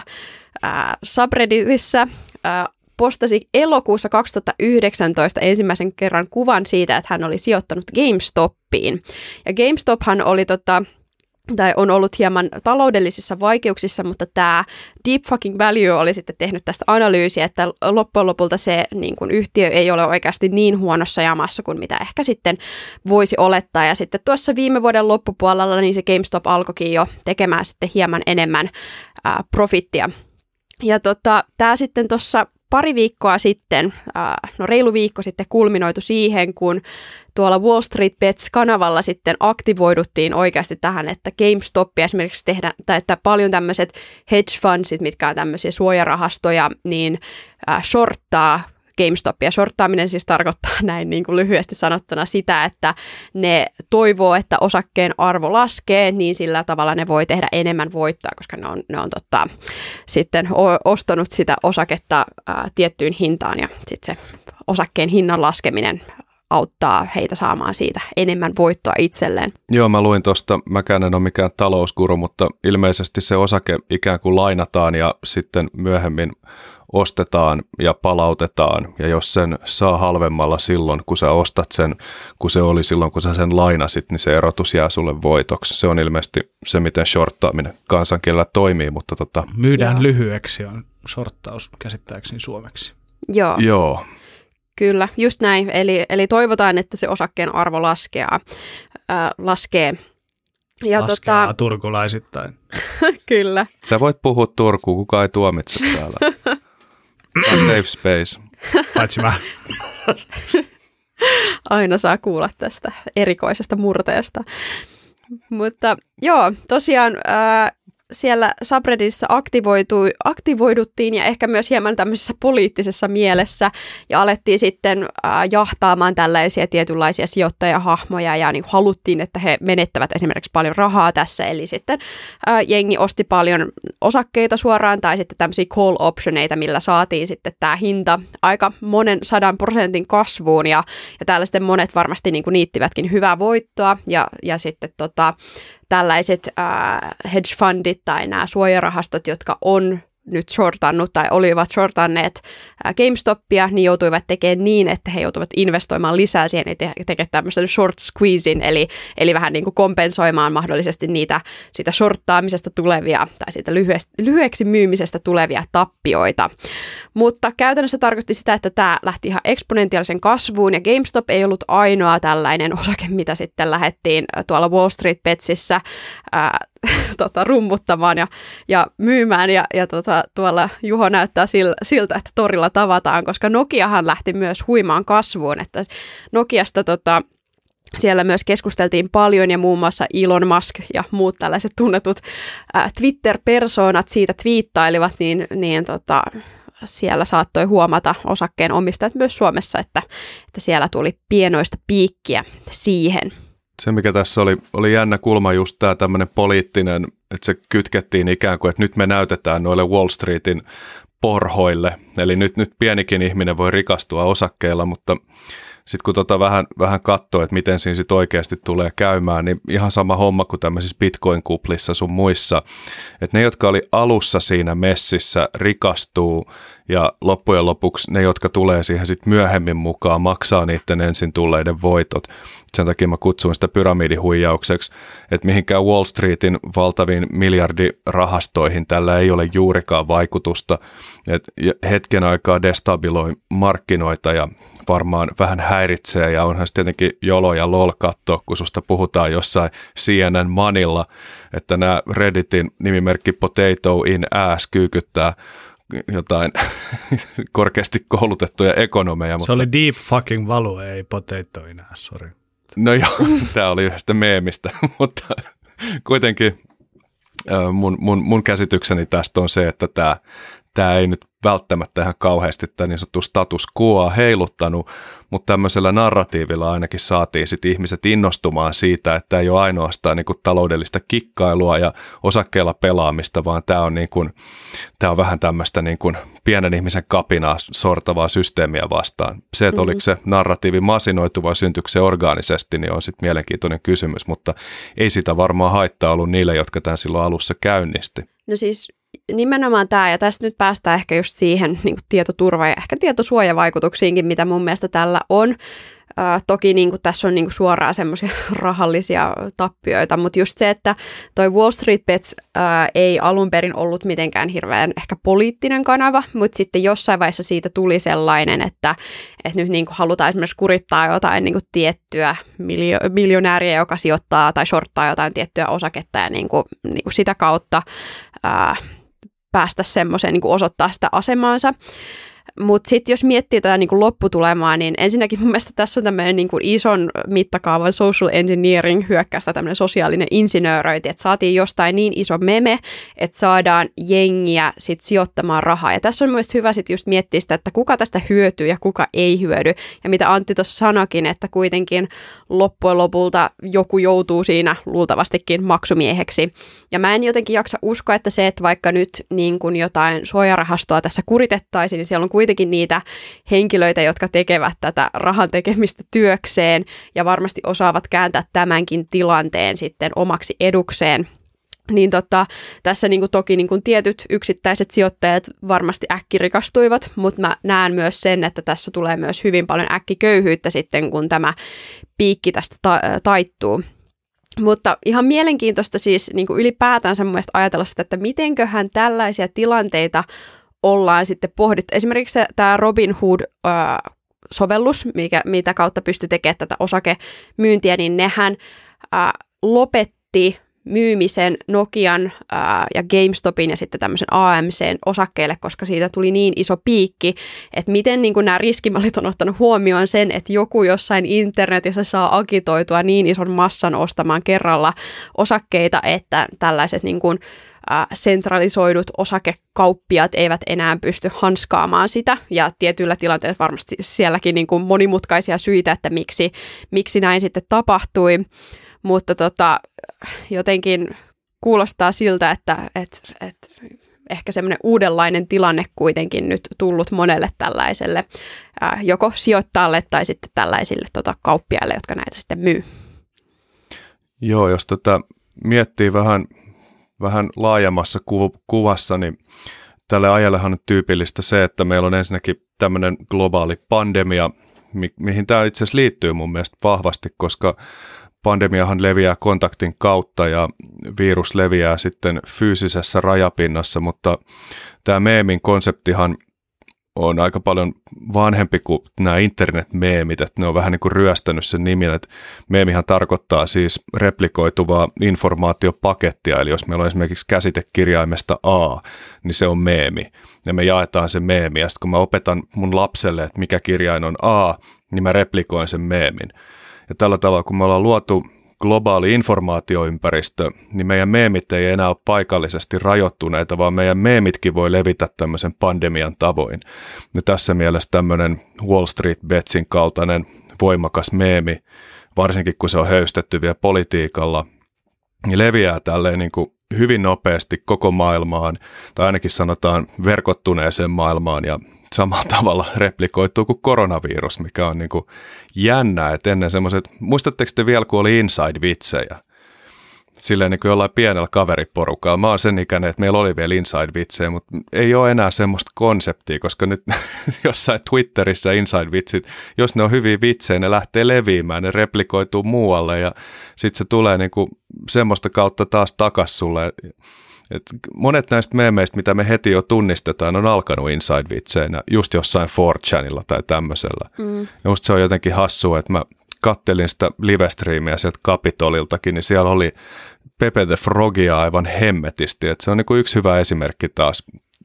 äh, subredditissä, äh, postasi elokuussa 2019 ensimmäisen kerran kuvan siitä, että hän oli sijoittanut GameStopiin. Ja GameStophan oli tota, tai on ollut hieman taloudellisissa vaikeuksissa, mutta tämä Deep Fucking Value oli sitten tehnyt tästä analyysiä, että loppujen lopulta se niin kuin yhtiö ei ole oikeasti niin huonossa jamassa kuin mitä ehkä sitten voisi olettaa. Ja sitten tuossa viime vuoden loppupuolella niin se GameStop alkoikin jo tekemään sitten hieman enemmän ää, profittia. Ja tota, tämä sitten tuossa pari viikkoa sitten, no reilu viikko sitten kulminoitu siihen, kun tuolla Wall Street Bets-kanavalla sitten aktivoiduttiin oikeasti tähän, että GameStopia esimerkiksi tehdään, tai että paljon tämmöiset hedge fundsit, mitkä on tämmöisiä suojarahastoja, niin shorttaa GameStopia. Shorttaaminen siis tarkoittaa näin niin kuin lyhyesti sanottuna sitä, että ne toivoo, että osakkeen arvo laskee, niin sillä tavalla ne voi tehdä enemmän voittoa, koska ne on, ne on tota, sitten ostanut sitä osaketta ää, tiettyyn hintaan ja sitten se osakkeen hinnan laskeminen auttaa heitä saamaan siitä enemmän voittoa itselleen. Joo, mä luin tuosta, mäkään en ole mikään talouskuru, mutta ilmeisesti se osake ikään kuin lainataan ja sitten myöhemmin ostetaan ja palautetaan, ja jos sen saa halvemmalla silloin, kun sä ostat sen, kun se oli silloin, kun sä sen lainasit, niin se erotus jää sulle voitoksi. Se on ilmeisesti se, miten shorttaaminen kansankielellä toimii, mutta tota... Myydään Joo. lyhyeksi on shorttaus käsittääkseni suomeksi. Joo. Joo. Kyllä, just näin. Eli, eli toivotaan, että se osakkeen arvo laskee. Äh, laskee. Ja Laskeaa tota... turkulaisittain. Kyllä. Sä voit puhua Turkuun, kuka ei tuomitse täällä. safe space. Paitsi mä. Aina saa kuulla tästä erikoisesta murteesta. Mutta joo, tosiaan ää, siellä subredditissa aktivoiduttiin ja ehkä myös hieman tämmöisessä poliittisessa mielessä ja alettiin sitten äh, jahtaamaan tällaisia tietynlaisia sijoittajahahmoja ja niin haluttiin, että he menettävät esimerkiksi paljon rahaa tässä. Eli sitten äh, jengi osti paljon osakkeita suoraan tai sitten tämmöisiä call optioneita, millä saatiin sitten tämä hinta aika monen sadan prosentin kasvuun ja, ja täällä sitten monet varmasti niin kuin niittivätkin hyvää voittoa ja, ja sitten tota, tällaiset äh, hedge fundit tai nämä suojarahastot, jotka on nyt shortannut tai olivat shortanneet GameStopia, niin joutuivat tekemään niin, että he joutuivat investoimaan lisää siihen ja te- tekemään tämmöisen short squeezin, eli, eli vähän niin kuin kompensoimaan mahdollisesti niitä sitä shorttaamisesta tulevia tai siitä lyhyeksi myymisestä tulevia tappioita. Mutta käytännössä tarkoitti sitä, että tämä lähti ihan eksponentiaalisen kasvuun ja GameStop ei ollut ainoa tällainen osake, mitä sitten lähdettiin tuolla Wall Street Betsissä ää, tota, rummuttamaan ja, ja myymään ja, ja tota, tuolla Juho näyttää siltä, että torilla tavataan, koska Nokiahan lähti myös huimaan kasvuun, että Nokiasta tota, siellä myös keskusteltiin paljon ja muun muassa Elon Musk ja muut tällaiset tunnetut äh, Twitter-persoonat siitä twiittailivat, niin, niin tota, siellä saattoi huomata osakkeen omistajat myös Suomessa, että, että siellä tuli pienoista piikkiä siihen. Se, mikä tässä oli, oli jännä kulma, just tämä tämmöinen poliittinen, että se kytkettiin ikään kuin, että nyt me näytetään noille Wall Streetin porhoille. Eli nyt, nyt pienikin ihminen voi rikastua osakkeilla, mutta sitten kun tota vähän, vähän katsoo, että miten siinä sitten oikeasti tulee käymään, niin ihan sama homma kuin tämmöisissä Bitcoin-kuplissa sun muissa. Että ne, jotka oli alussa siinä messissä, rikastuu ja loppujen lopuksi ne, jotka tulee siihen sitten myöhemmin mukaan, maksaa niiden ensin tulleiden voitot. Sen takia mä kutsun sitä pyramidihuijaukseksi, että mihinkään Wall Streetin valtaviin miljardirahastoihin tällä ei ole juurikaan vaikutusta. Et hetken aikaa destabiloi markkinoita ja varmaan vähän häiritsee ja onhan se tietenkin jolo ja lol katsoa, kun susta puhutaan jossain CNN Manilla, että nämä Redditin nimimerkki Potato in Ass kyykyttää jotain korkeasti koulutettuja ekonomeja. Mutta... Se oli deep fucking value, ei potato in ass, sorry. No joo, tämä oli yhdestä meemistä, mutta kuitenkin mun, mun, mun käsitykseni tästä on se, että tämä, tämä ei nyt välttämättä ihan kauheasti tämä niin sanottu status quo heiluttanut, mutta tämmöisellä narratiivilla ainakin saatiin sit ihmiset innostumaan siitä, että ei ole ainoastaan niin kuin taloudellista kikkailua ja osakkeella pelaamista, vaan tämä on, niin kuin, tämä on vähän tämmöistä niin kuin pienen ihmisen kapinaa sortavaa systeemiä vastaan. Se, että mm-hmm. oliko se narratiivi masinoitu vai syntyykö se orgaanisesti, niin on sitten mielenkiintoinen kysymys, mutta ei sitä varmaan haittaa ollut niille, jotka tämän silloin alussa käynnisti. No siis nimenomaan tämä, ja tästä nyt päästään ehkä just siihen niin kuin tietoturva- ja ehkä tietosuojavaikutuksiinkin, mitä mun mielestä tällä on. Uh, toki niin kuin, tässä on niin kuin, suoraan semmoisia rahallisia tappioita, mutta just se, että toi Wall Street Bets uh, ei alun perin ollut mitenkään hirveän ehkä poliittinen kanava, mutta sitten jossain vaiheessa siitä tuli sellainen, että, että nyt niin kuin, halutaan esimerkiksi kurittaa jotain niin kuin, tiettyä miljo- miljonääriä, joka sijoittaa tai shorttaa jotain tiettyä osaketta ja niin kuin, niin kuin sitä kautta uh, päästä semmoiseen, niin osoittaa sitä asemaansa. Mutta sitten jos miettii tätä niin kuin lopputulemaa, niin ensinnäkin mun mielestä tässä on tämmöinen niin kuin ison mittakaavan social engineering hyökkäystä, tämmöinen sosiaalinen insinööröinti, että saatiin jostain niin iso meme, että saadaan jengiä sit sijoittamaan rahaa. Ja tässä on myös hyvä sitten just miettiä sitä, että kuka tästä hyötyy ja kuka ei hyödy. Ja mitä Antti tuossa sanokin, että kuitenkin loppujen lopulta joku joutuu siinä luultavastikin maksumieheksi. Ja mä en jotenkin jaksa uskoa, että se, että vaikka nyt niin kuin jotain suojarahastoa tässä kuritettaisiin, niin siellä on kuitenkin niitä henkilöitä, jotka tekevät tätä rahan tekemistä työkseen ja varmasti osaavat kääntää tämänkin tilanteen sitten omaksi edukseen niin tota, tässä niin kuin toki niin kuin tietyt yksittäiset sijoittajat varmasti äkkirikastuivat, mutta mä näen myös sen, että tässä tulee myös hyvin paljon äkkiköyhyyttä sitten, kun tämä piikki tästä ta- taittuu. Mutta ihan mielenkiintoista siis niin kuin ylipäätänsä mun ajatella sitä, että mitenköhän tällaisia tilanteita ollaan sitten pohdittu. Esimerkiksi tämä Robin Hood sovellus, mikä, mitä kautta pystyi tekemään tätä osakemyyntiä, niin nehän äh, lopetti myymisen Nokian ää, ja GameStopin ja sitten tämmöisen AMCn osakkeille, koska siitä tuli niin iso piikki, että miten niin nämä riskimallit on ottanut huomioon sen, että joku jossain internetissä saa agitoitua niin ison massan ostamaan kerralla osakkeita, että tällaiset niin kuin, sentralisoidut osakekauppiat eivät enää pysty hanskaamaan sitä, ja tietyillä tilanteilla varmasti sielläkin niin kuin monimutkaisia syitä, että miksi, miksi näin sitten tapahtui, mutta tota, jotenkin kuulostaa siltä, että et, et, ehkä semmoinen uudenlainen tilanne kuitenkin nyt tullut monelle tällaiselle joko sijoittajalle tai sitten tällaisille tota, kauppiaille, jotka näitä sitten myy. Joo, jos tätä miettii vähän vähän laajemmassa ku- kuvassa, niin tälle ajallehan on tyypillistä se, että meillä on ensinnäkin tämmöinen globaali pandemia, mi- mihin tämä itse asiassa liittyy mun mielestä vahvasti, koska pandemiahan leviää kontaktin kautta ja virus leviää sitten fyysisessä rajapinnassa, mutta tämä meemin konseptihan on aika paljon vanhempi kuin nämä internet-meemit, että ne on vähän niin kuin ryöstänyt sen nimen, että meemihan tarkoittaa siis replikoituvaa informaatiopakettia, eli jos meillä on esimerkiksi käsite kirjaimesta A, niin se on meemi, ja me jaetaan se meemi, ja sitten kun mä opetan mun lapselle, että mikä kirjain on A, niin mä replikoin sen meemin. Ja tällä tavalla, kun me ollaan luotu globaali informaatioympäristö, niin meidän meemit ei enää ole paikallisesti rajoittuneita, vaan meidän meemitkin voi levitä tämmöisen pandemian tavoin. Ja tässä mielessä tämmöinen Wall Street Betsin kaltainen voimakas meemi, varsinkin kun se on höystetty vielä politiikalla, niin leviää tälleen niin kuin hyvin nopeasti koko maailmaan, tai ainakin sanotaan verkottuneeseen maailmaan, ja samalla tavalla replikoituu kuin koronavirus, mikä on niin kuin jännä, että ennen semmoiset, muistatteko te vielä, kun oli inside-vitsejä? Silleen niin kuin jollain pienellä kaveriporukalla. Mä oon sen ikäinen, että meillä oli vielä inside-vitsejä, mutta ei ole enää semmoista konseptia, koska nyt jossain Twitterissä inside-vitsit, jos ne on hyviä vitsejä, ne lähtee leviämään, ne replikoituu muualle ja sitten se tulee niin kuin semmoista kautta taas takas sulle et monet näistä meemeistä, mitä me heti jo tunnistetaan, on alkanut inside-vitseinä just jossain 4chanilla tai tämmöisellä. Mm. Ja musta se on jotenkin hassua, että mä kattelin sitä livestreamia sieltä Kapitoliltakin, niin siellä oli Pepe the Frogia aivan hemmetisti. Et se on niinku yksi hyvä esimerkki taas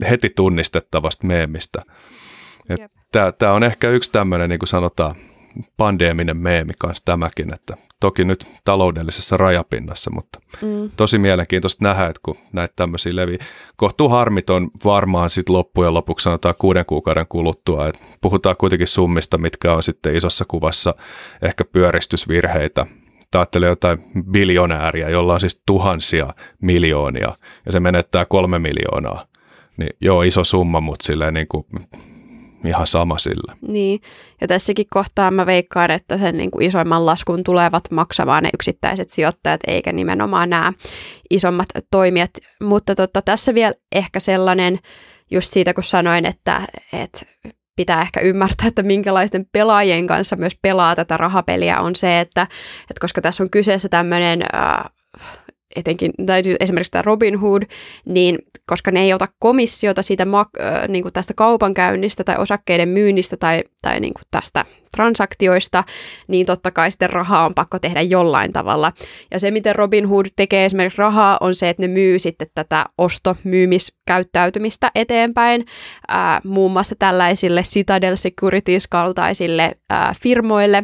heti tunnistettavasta meemistä. Tämä on ehkä yksi tämmöinen, niin kuin sanotaan, pandeeminen meemi kanssa tämäkin, että toki nyt taloudellisessa rajapinnassa, mutta mm. tosi mielenkiintoista nähdä, että kun näitä tämmöisiä levi. Kohtuu harmiton varmaan sitten loppujen lopuksi sanotaan kuuden kuukauden kuluttua, että puhutaan kuitenkin summista, mitkä on sitten isossa kuvassa ehkä pyöristysvirheitä, ajattelee jotain biljonääriä, jolla on siis tuhansia miljoonia ja se menettää kolme miljoonaa. Niin joo, iso summa, mutta silleen niin kuin ihan sama sillä. Niin, ja tässäkin kohtaa mä veikkaan, että sen niin kuin isoimman laskun tulevat maksamaan ne yksittäiset sijoittajat, eikä nimenomaan nämä isommat toimijat. Mutta totta, tässä vielä ehkä sellainen, just siitä kun sanoin, että, että pitää ehkä ymmärtää, että minkälaisten pelaajien kanssa myös pelaa tätä rahapeliä, on se, että, että koska tässä on kyseessä tämmöinen äh, etenkin, tai siis esimerkiksi tämä Robin Hood, niin koska ne ei ota komissiota siitä äh, niin kuin tästä kaupankäynnistä tai osakkeiden myynnistä tai, tai niin kuin tästä transaktioista, niin totta kai sitten rahaa on pakko tehdä jollain tavalla. Ja se, miten Robin Hood tekee esimerkiksi rahaa, on se, että ne myy sitten tätä osto-myymiskäyttäytymistä eteenpäin, ää, muun muassa tällaisille Citadel Securities-kaltaisille ää, firmoille,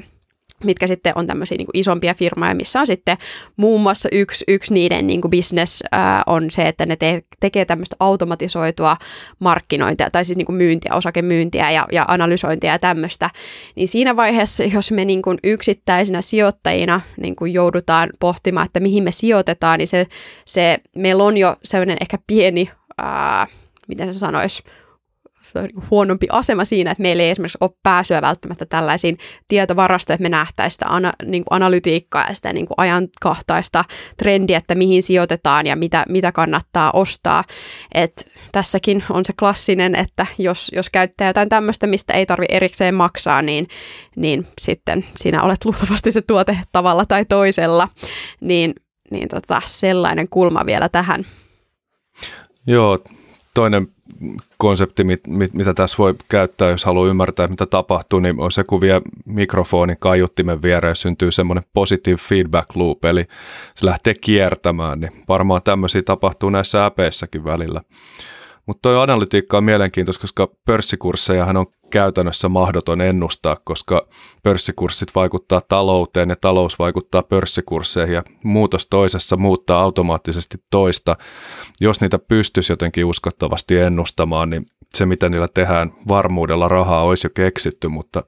mitkä sitten on tämmöisiä niin kuin isompia firmoja, missä on sitten muun muassa yksi, yksi niiden niin business ää, on se, että ne te, tekee tämmöistä automatisoitua markkinointia, tai siis niin kuin myyntiä, osakemyyntiä ja, ja analysointia ja tämmöistä, niin siinä vaiheessa, jos me niin kuin yksittäisinä sijoittajina niin kuin joudutaan pohtimaan, että mihin me sijoitetaan, niin se, se meillä on jo sellainen ehkä pieni, ää, miten se sanoisi, huonompi asema siinä, että meillä ei esimerkiksi ole pääsyä välttämättä tällaisiin tietovarastoihin, että me nähtäisiin sitä ana, niin kuin analytiikkaa ja sitä niin kuin ajankohtaista trendiä, että mihin sijoitetaan ja mitä, mitä kannattaa ostaa. Et tässäkin on se klassinen, että jos, jos käyttää jotain tämmöistä, mistä ei tarvi erikseen maksaa, niin, niin sitten sinä olet luultavasti se tuote tavalla tai toisella. Niin, niin tota, sellainen kulma vielä tähän. Joo, toinen konsepti, mit, mit, mitä tässä voi käyttää, jos haluaa ymmärtää, mitä tapahtuu, niin on se, kun vie mikrofonin kaiuttimen viereen, syntyy semmoinen positive feedback loop, eli se lähtee kiertämään, niin varmaan tämmöisiä tapahtuu näissä äpeissäkin välillä. Mutta tuo analytiikka on mielenkiintoista, koska pörssikurssejahan on käytännössä mahdoton ennustaa, koska pörssikurssit vaikuttaa talouteen ja talous vaikuttaa pörssikursseihin ja muutos toisessa muuttaa automaattisesti toista. Jos niitä pystyisi jotenkin uskottavasti ennustamaan, niin se mitä niillä tehdään varmuudella rahaa olisi jo keksitty, mutta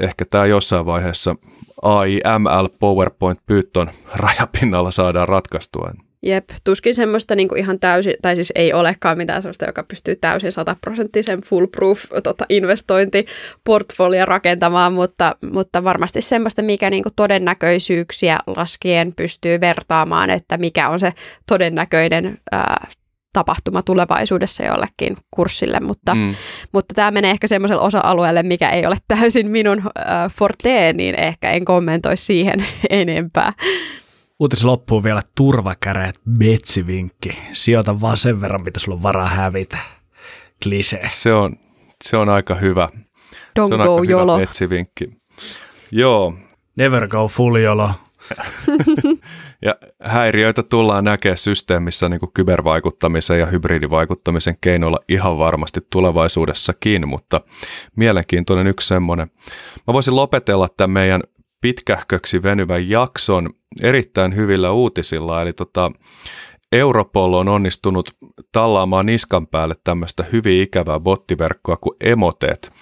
ehkä tämä jossain vaiheessa AI, ML, PowerPoint, Python rajapinnalla saadaan ratkaistua. Jep, tuskin semmoista niin kuin ihan täysin, tai siis ei olekaan mitään semmoista, joka pystyy täysin sataprosenttisen full-proof tota, investointiportfolio rakentamaan, mutta, mutta varmasti semmoista, mikä niin kuin todennäköisyyksiä laskien pystyy vertaamaan, että mikä on se todennäköinen ää, tapahtuma tulevaisuudessa jollekin kurssille, mutta, mm. mutta tämä menee ehkä semmoiselle osa-alueelle, mikä ei ole täysin minun äh, forte, niin ehkä en kommentoi siihen enempää. Uutis loppuu vielä turvakäreet betsivinkki. Sijoita vaan sen verran, mitä sulla on varaa hävitä. Klise. Se on, se on aika hyvä. Don't se on go aika YOLO. hyvä betsivinkki. Joo, Never go full YOLO. ja häiriöitä tullaan näkemään systeemissä niin kuin kybervaikuttamisen ja hybridivaikuttamisen keinoilla ihan varmasti tulevaisuudessakin, mutta mielenkiintoinen yksi semmoinen. Mä voisin lopetella tämän meidän pitkähköksi venyvän jakson erittäin hyvillä uutisilla, eli tota, Europol on onnistunut tallaamaan niskan päälle tämmöistä hyvin ikävää bottiverkkoa kuin Emotet.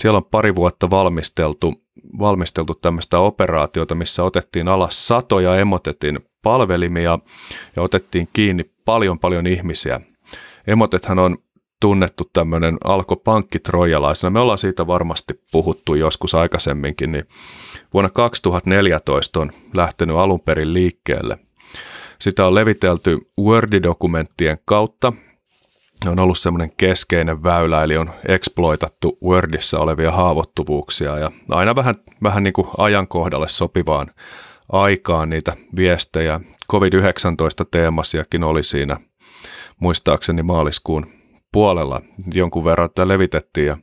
Siellä on pari vuotta valmisteltu, valmisteltu tämmöistä operaatiota, missä otettiin alas satoja Emotetin palvelimia ja otettiin kiinni paljon paljon ihmisiä. Emotethan on tunnettu tämmöinen alko pankkitrojalaisena. Me ollaan siitä varmasti puhuttu joskus aikaisemminkin, niin vuonna 2014 on lähtenyt alun perin liikkeelle. Sitä on levitelty Word-dokumenttien kautta. On ollut semmoinen keskeinen väylä, eli on exploitattu Wordissa olevia haavoittuvuuksia ja aina vähän, vähän niin kuin ajankohdalle sopivaan aikaan niitä viestejä. COVID-19-teemasiakin oli siinä muistaakseni maaliskuun puolella jonkun verran että levitettiin. Ja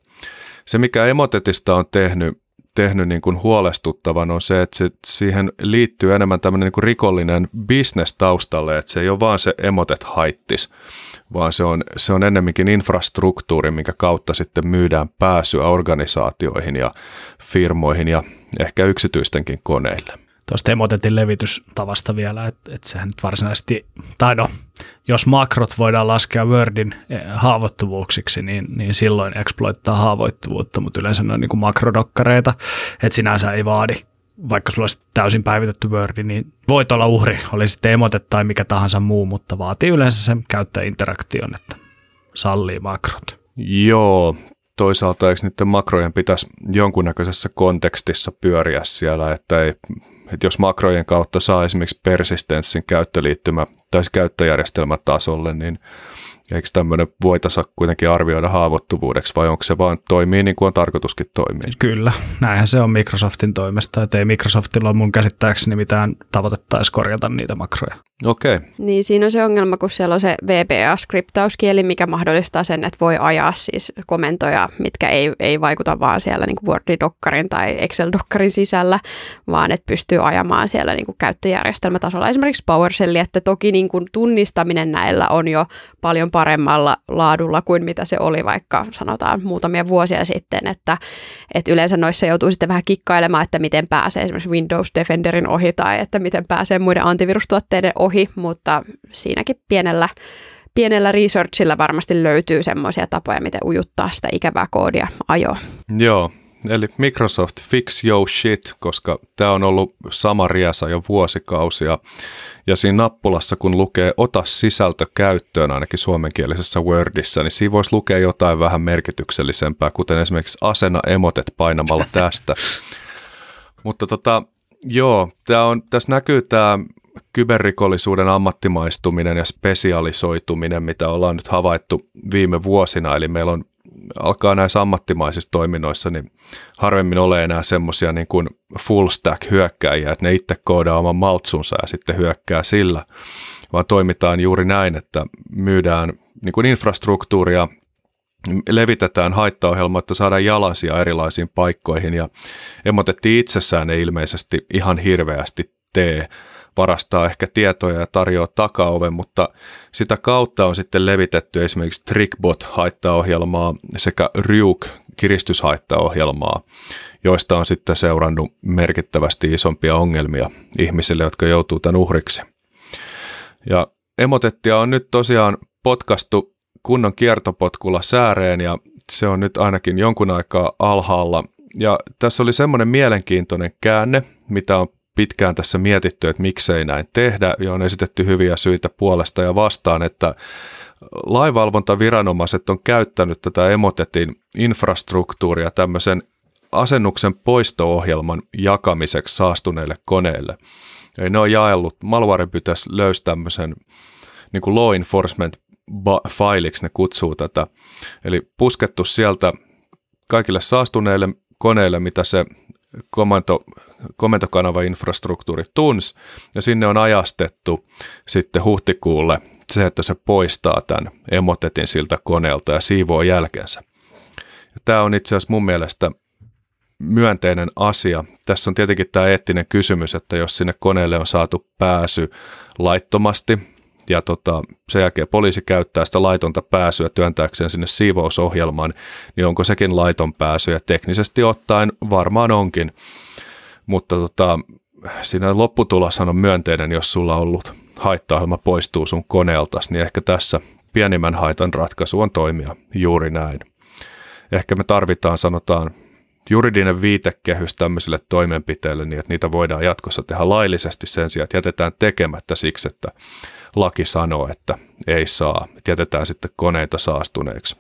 se, mikä Emotetista on tehnyt, tehnyt niin kuin huolestuttavan, on se, että se, siihen liittyy enemmän tämmöinen niin kuin rikollinen business taustalle, että se ei ole vaan se Emotet haittis, vaan se on, se on ennemminkin infrastruktuuri, minkä kautta sitten myydään pääsyä organisaatioihin ja firmoihin ja ehkä yksityistenkin koneille tuosta emotetin levitystavasta vielä, että, että sehän nyt varsinaisesti, tai no, jos makrot voidaan laskea Wordin eh, haavoittuvuuksiksi, niin, niin silloin exploittaa haavoittuvuutta, mutta yleensä ne on niin kuin makrodokkareita, että sinänsä ei vaadi, vaikka sulla olisi täysin päivitetty Wordi, niin voit olla uhri, oli sitten emote tai mikä tahansa muu, mutta vaatii yleensä sen käyttäjäinteraktion, että sallii makrot. Joo, toisaalta eikö niiden makrojen pitäisi jonkunnäköisessä kontekstissa pyöriä siellä, että ei että jos makrojen kautta saa esimerkiksi persistenssin käyttöliittymä tai siis käyttöjärjestelmätasolle, niin eikö tämmöinen voitaisiin kuitenkin arvioida haavoittuvuudeksi vai onko se vaan toimii niin kuin on tarkoituskin toimia? Kyllä, näinhän se on Microsoftin toimesta, että ei Microsoftilla ole mun käsittääkseni mitään tavoitetta edes korjata niitä makroja. Okei. Niin siinä on se ongelma, kun siellä on se VBA-skriptauskieli, mikä mahdollistaa sen, että voi ajaa siis komentoja, mitkä ei, ei vaikuta vaan siellä niin Word-dokkarin tai Excel-dokkarin sisällä, vaan että pystyy ajamaan siellä niin kuin käyttöjärjestelmätasolla esimerkiksi PowerShell, että toki niin kuin tunnistaminen näillä on jo paljon paremmalla laadulla kuin mitä se oli vaikka sanotaan muutamia vuosia sitten, että, että yleensä noissa joutuu sitten vähän kikkailemaan, että miten pääsee esimerkiksi Windows Defenderin ohi tai että miten pääsee muiden antivirustuotteiden ohi, mutta siinäkin pienellä, pienellä researchilla varmasti löytyy semmoisia tapoja, miten ujuttaa sitä ikävää koodia ajoa. Joo, eli Microsoft fix your shit, koska tämä on ollut sama riesa jo vuosikausia. Ja siinä nappulassa, kun lukee ota sisältö käyttöön ainakin suomenkielisessä Wordissa, niin siinä voisi lukea jotain vähän merkityksellisempää, kuten esimerkiksi asena emotet painamalla tästä. Mutta tota, joo, tää on, tässä näkyy tämä kyberrikollisuuden ammattimaistuminen ja spesialisoituminen, mitä ollaan nyt havaittu viime vuosina. Eli meillä on alkaa näissä ammattimaisissa toiminnoissa, niin harvemmin ole enää semmoisia niin kuin full stack hyökkäjiä, että ne itse koodaa oman maltsunsa ja sitten hyökkää sillä, vaan toimitaan juuri näin, että myydään niin kuin infrastruktuuria levitetään haittaohjelma, että saadaan jalansia erilaisiin paikkoihin. Ja emotetti itsessään ei ilmeisesti ihan hirveästi tee varastaa ehkä tietoja ja tarjoaa takaoven, mutta sitä kautta on sitten levitetty esimerkiksi Trickbot-haittaohjelmaa sekä Ryuk kiristyshaittaohjelmaa, joista on sitten seurannut merkittävästi isompia ongelmia ihmisille, jotka joutuu tämän uhriksi. Ja emotettia on nyt tosiaan potkastu kunnon kiertopotkulla sääreen ja se on nyt ainakin jonkun aikaa alhaalla. Ja tässä oli semmoinen mielenkiintoinen käänne, mitä on pitkään tässä mietitty, että miksei näin tehdä, ja on esitetty hyviä syitä puolesta ja vastaan, että laivalvontaviranomaiset on käyttänyt tätä Emotetin infrastruktuuria tämmöisen asennuksen poisto-ohjelman jakamiseksi saastuneille koneille. Eli ne on jaellut, Malwarepytäs löysi tämmöisen niin kuin law enforcement fileiksi ne kutsuu tätä. Eli puskettu sieltä kaikille saastuneille koneille, mitä se komento, komentokanava infrastruktuuri tunsi, ja sinne on ajastettu sitten huhtikuulle se, että se poistaa tämän emotetin siltä koneelta ja siivoo jälkensä. Ja tämä on itse asiassa mun mielestä myönteinen asia. Tässä on tietenkin tämä eettinen kysymys, että jos sinne koneelle on saatu pääsy laittomasti, ja tota, sen jälkeen poliisi käyttää sitä laitonta pääsyä työntääkseen sinne siivousohjelmaan, niin onko sekin laiton pääsy, ja teknisesti ottaen varmaan onkin, mutta tota, siinä lopputuloshan on myönteinen, jos sulla on ollut haittaohjelma poistuu sun koneelta, niin ehkä tässä pienimmän haitan ratkaisu on toimia juuri näin. Ehkä me tarvitaan, sanotaan, juridinen viitekehys tämmöisille toimenpiteille niin, että niitä voidaan jatkossa tehdä laillisesti sen sijaan, että jätetään tekemättä siksi, että laki sanoo, että ei saa, että jätetään sitten koneita saastuneeksi.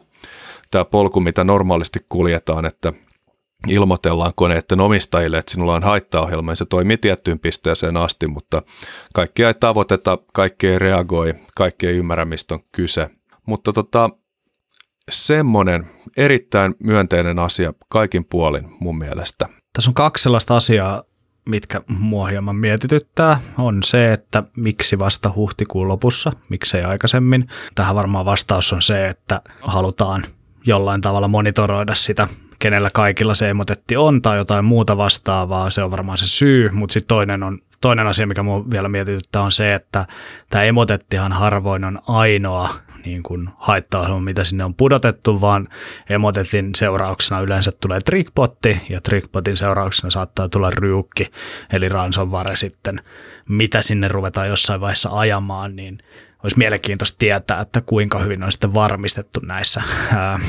Tämä polku, mitä normaalisti kuljetaan, että ilmoitellaan koneiden omistajille, että sinulla on haittaohjelma ja se toimii tiettyyn pisteeseen asti, mutta kaikki ei tavoiteta, kaikki ei reagoi, kaikki ei ymmärrä, mistä on kyse. Mutta tota, semmoinen erittäin myönteinen asia kaikin puolin mun mielestä. Tässä on kaksi sellaista asiaa, mitkä mua hieman mietityttää, on se, että miksi vasta huhtikuun lopussa, miksei aikaisemmin. Tähän varmaan vastaus on se, että halutaan jollain tavalla monitoroida sitä, kenellä kaikilla se emotetti on tai jotain muuta vastaavaa, se on varmaan se syy, mutta sitten toinen, on, toinen asia, mikä mua vielä mietityttää on se, että tämä emotettihan harvoin on ainoa niin kuin haittaohjelma, mitä sinne on pudotettu, vaan emotetin seurauksena yleensä tulee trickbotti ja trickbotin seurauksena saattaa tulla ryukki, eli ransomware sitten, mitä sinne ruvetaan jossain vaiheessa ajamaan, niin olisi mielenkiintoista tietää, että kuinka hyvin on sitten varmistettu näissä, ää,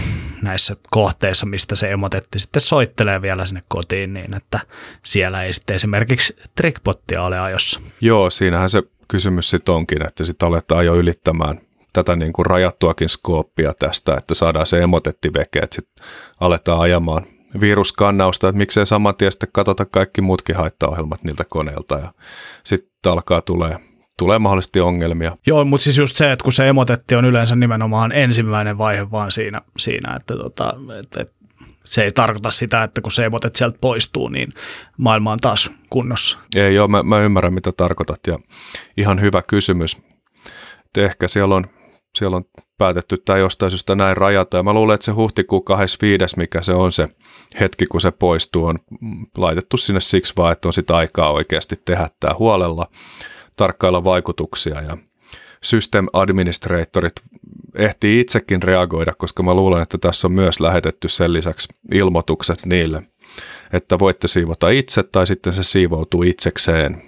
näissä kohteissa, mistä se emotetti sitten soittelee vielä sinne kotiin, niin että siellä ei sitten esimerkiksi trickbottia ole ajossa. Joo, siinähän se kysymys sitten onkin, että sitten aletaan jo ylittämään tätä niin kuin rajattuakin skooppia tästä, että saadaan se emotetti veke, että sitten aletaan ajamaan viruskannausta, että miksei saman tien sitten katsota kaikki muutkin haittaohjelmat niiltä koneilta ja sitten alkaa tulee tulee mahdollisesti ongelmia. Joo, mutta siis just se, että kun se emotetti on yleensä nimenomaan ensimmäinen vaihe vaan siinä, siinä että, tota, että, että se ei tarkoita sitä, että kun se emotet sieltä poistuu, niin maailma on taas kunnossa. Ei joo, mä, mä ymmärrän mitä tarkoitat ja ihan hyvä kysymys. Et ehkä siellä on siellä on päätetty tämä jostain syystä näin rajata. Ja mä luulen, että se huhtikuun 25. mikä se on se hetki, kun se poistuu, on laitettu sinne siksi vaan, että on sitä aikaa oikeasti tehdä tämä huolella, tarkkailla vaikutuksia ja system administratorit ehtii itsekin reagoida, koska mä luulen, että tässä on myös lähetetty sen lisäksi ilmoitukset niille, että voitte siivota itse tai sitten se siivoutuu itsekseen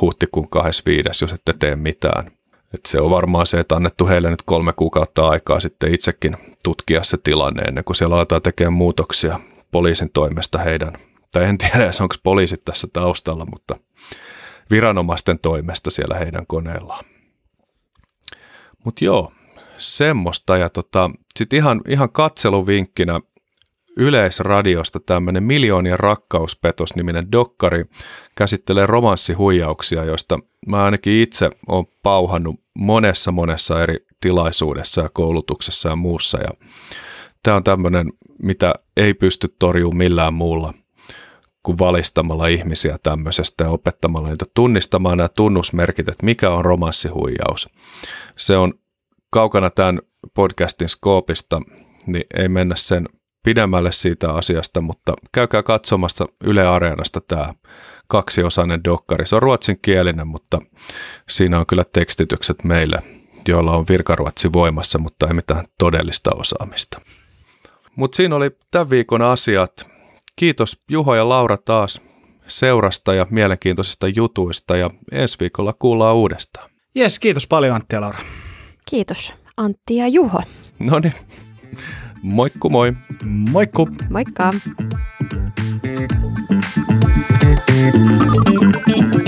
huhtikuun 25. jos ette tee mitään. Et se on varmaan se, että annettu heille nyt kolme kuukautta aikaa sitten itsekin tutkia se tilanne ennen kuin siellä aletaan tekemään muutoksia poliisin toimesta heidän, tai en tiedä onko poliisit tässä taustalla, mutta viranomaisten toimesta siellä heidän koneellaan. Mutta joo, semmoista. Ja tota, sitten ihan, ihan katseluvinkkinä Yleisradiosta tämmöinen Miljoonien rakkauspetos-niminen dokkari käsittelee romanssihuijauksia, joista mä ainakin itse olen pauhannut monessa monessa eri tilaisuudessa ja koulutuksessa ja muussa. Ja tämä on tämmöinen, mitä ei pysty torjumaan millään muulla kuin valistamalla ihmisiä tämmöisestä ja opettamalla niitä tunnistamaan nämä tunnusmerkit, että mikä on romanssihuijaus. Se on kaukana tämän podcastin skoopista, niin ei mennä sen pidemmälle siitä asiasta, mutta käykää katsomassa Yle Areenasta tämä kaksiosainen dokkari. Se on ruotsinkielinen, mutta siinä on kyllä tekstitykset meille, joilla on virkaruotsi voimassa, mutta ei mitään todellista osaamista. Mutta siinä oli tämän viikon asiat. Kiitos Juho ja Laura taas seurasta ja mielenkiintoisista jutuista ja ensi viikolla kuullaan uudestaan. Jes, kiitos paljon Antti ja Laura. Kiitos Antti ja Juho. No niin, moikku moi. Moikku. Moikka. Thank you.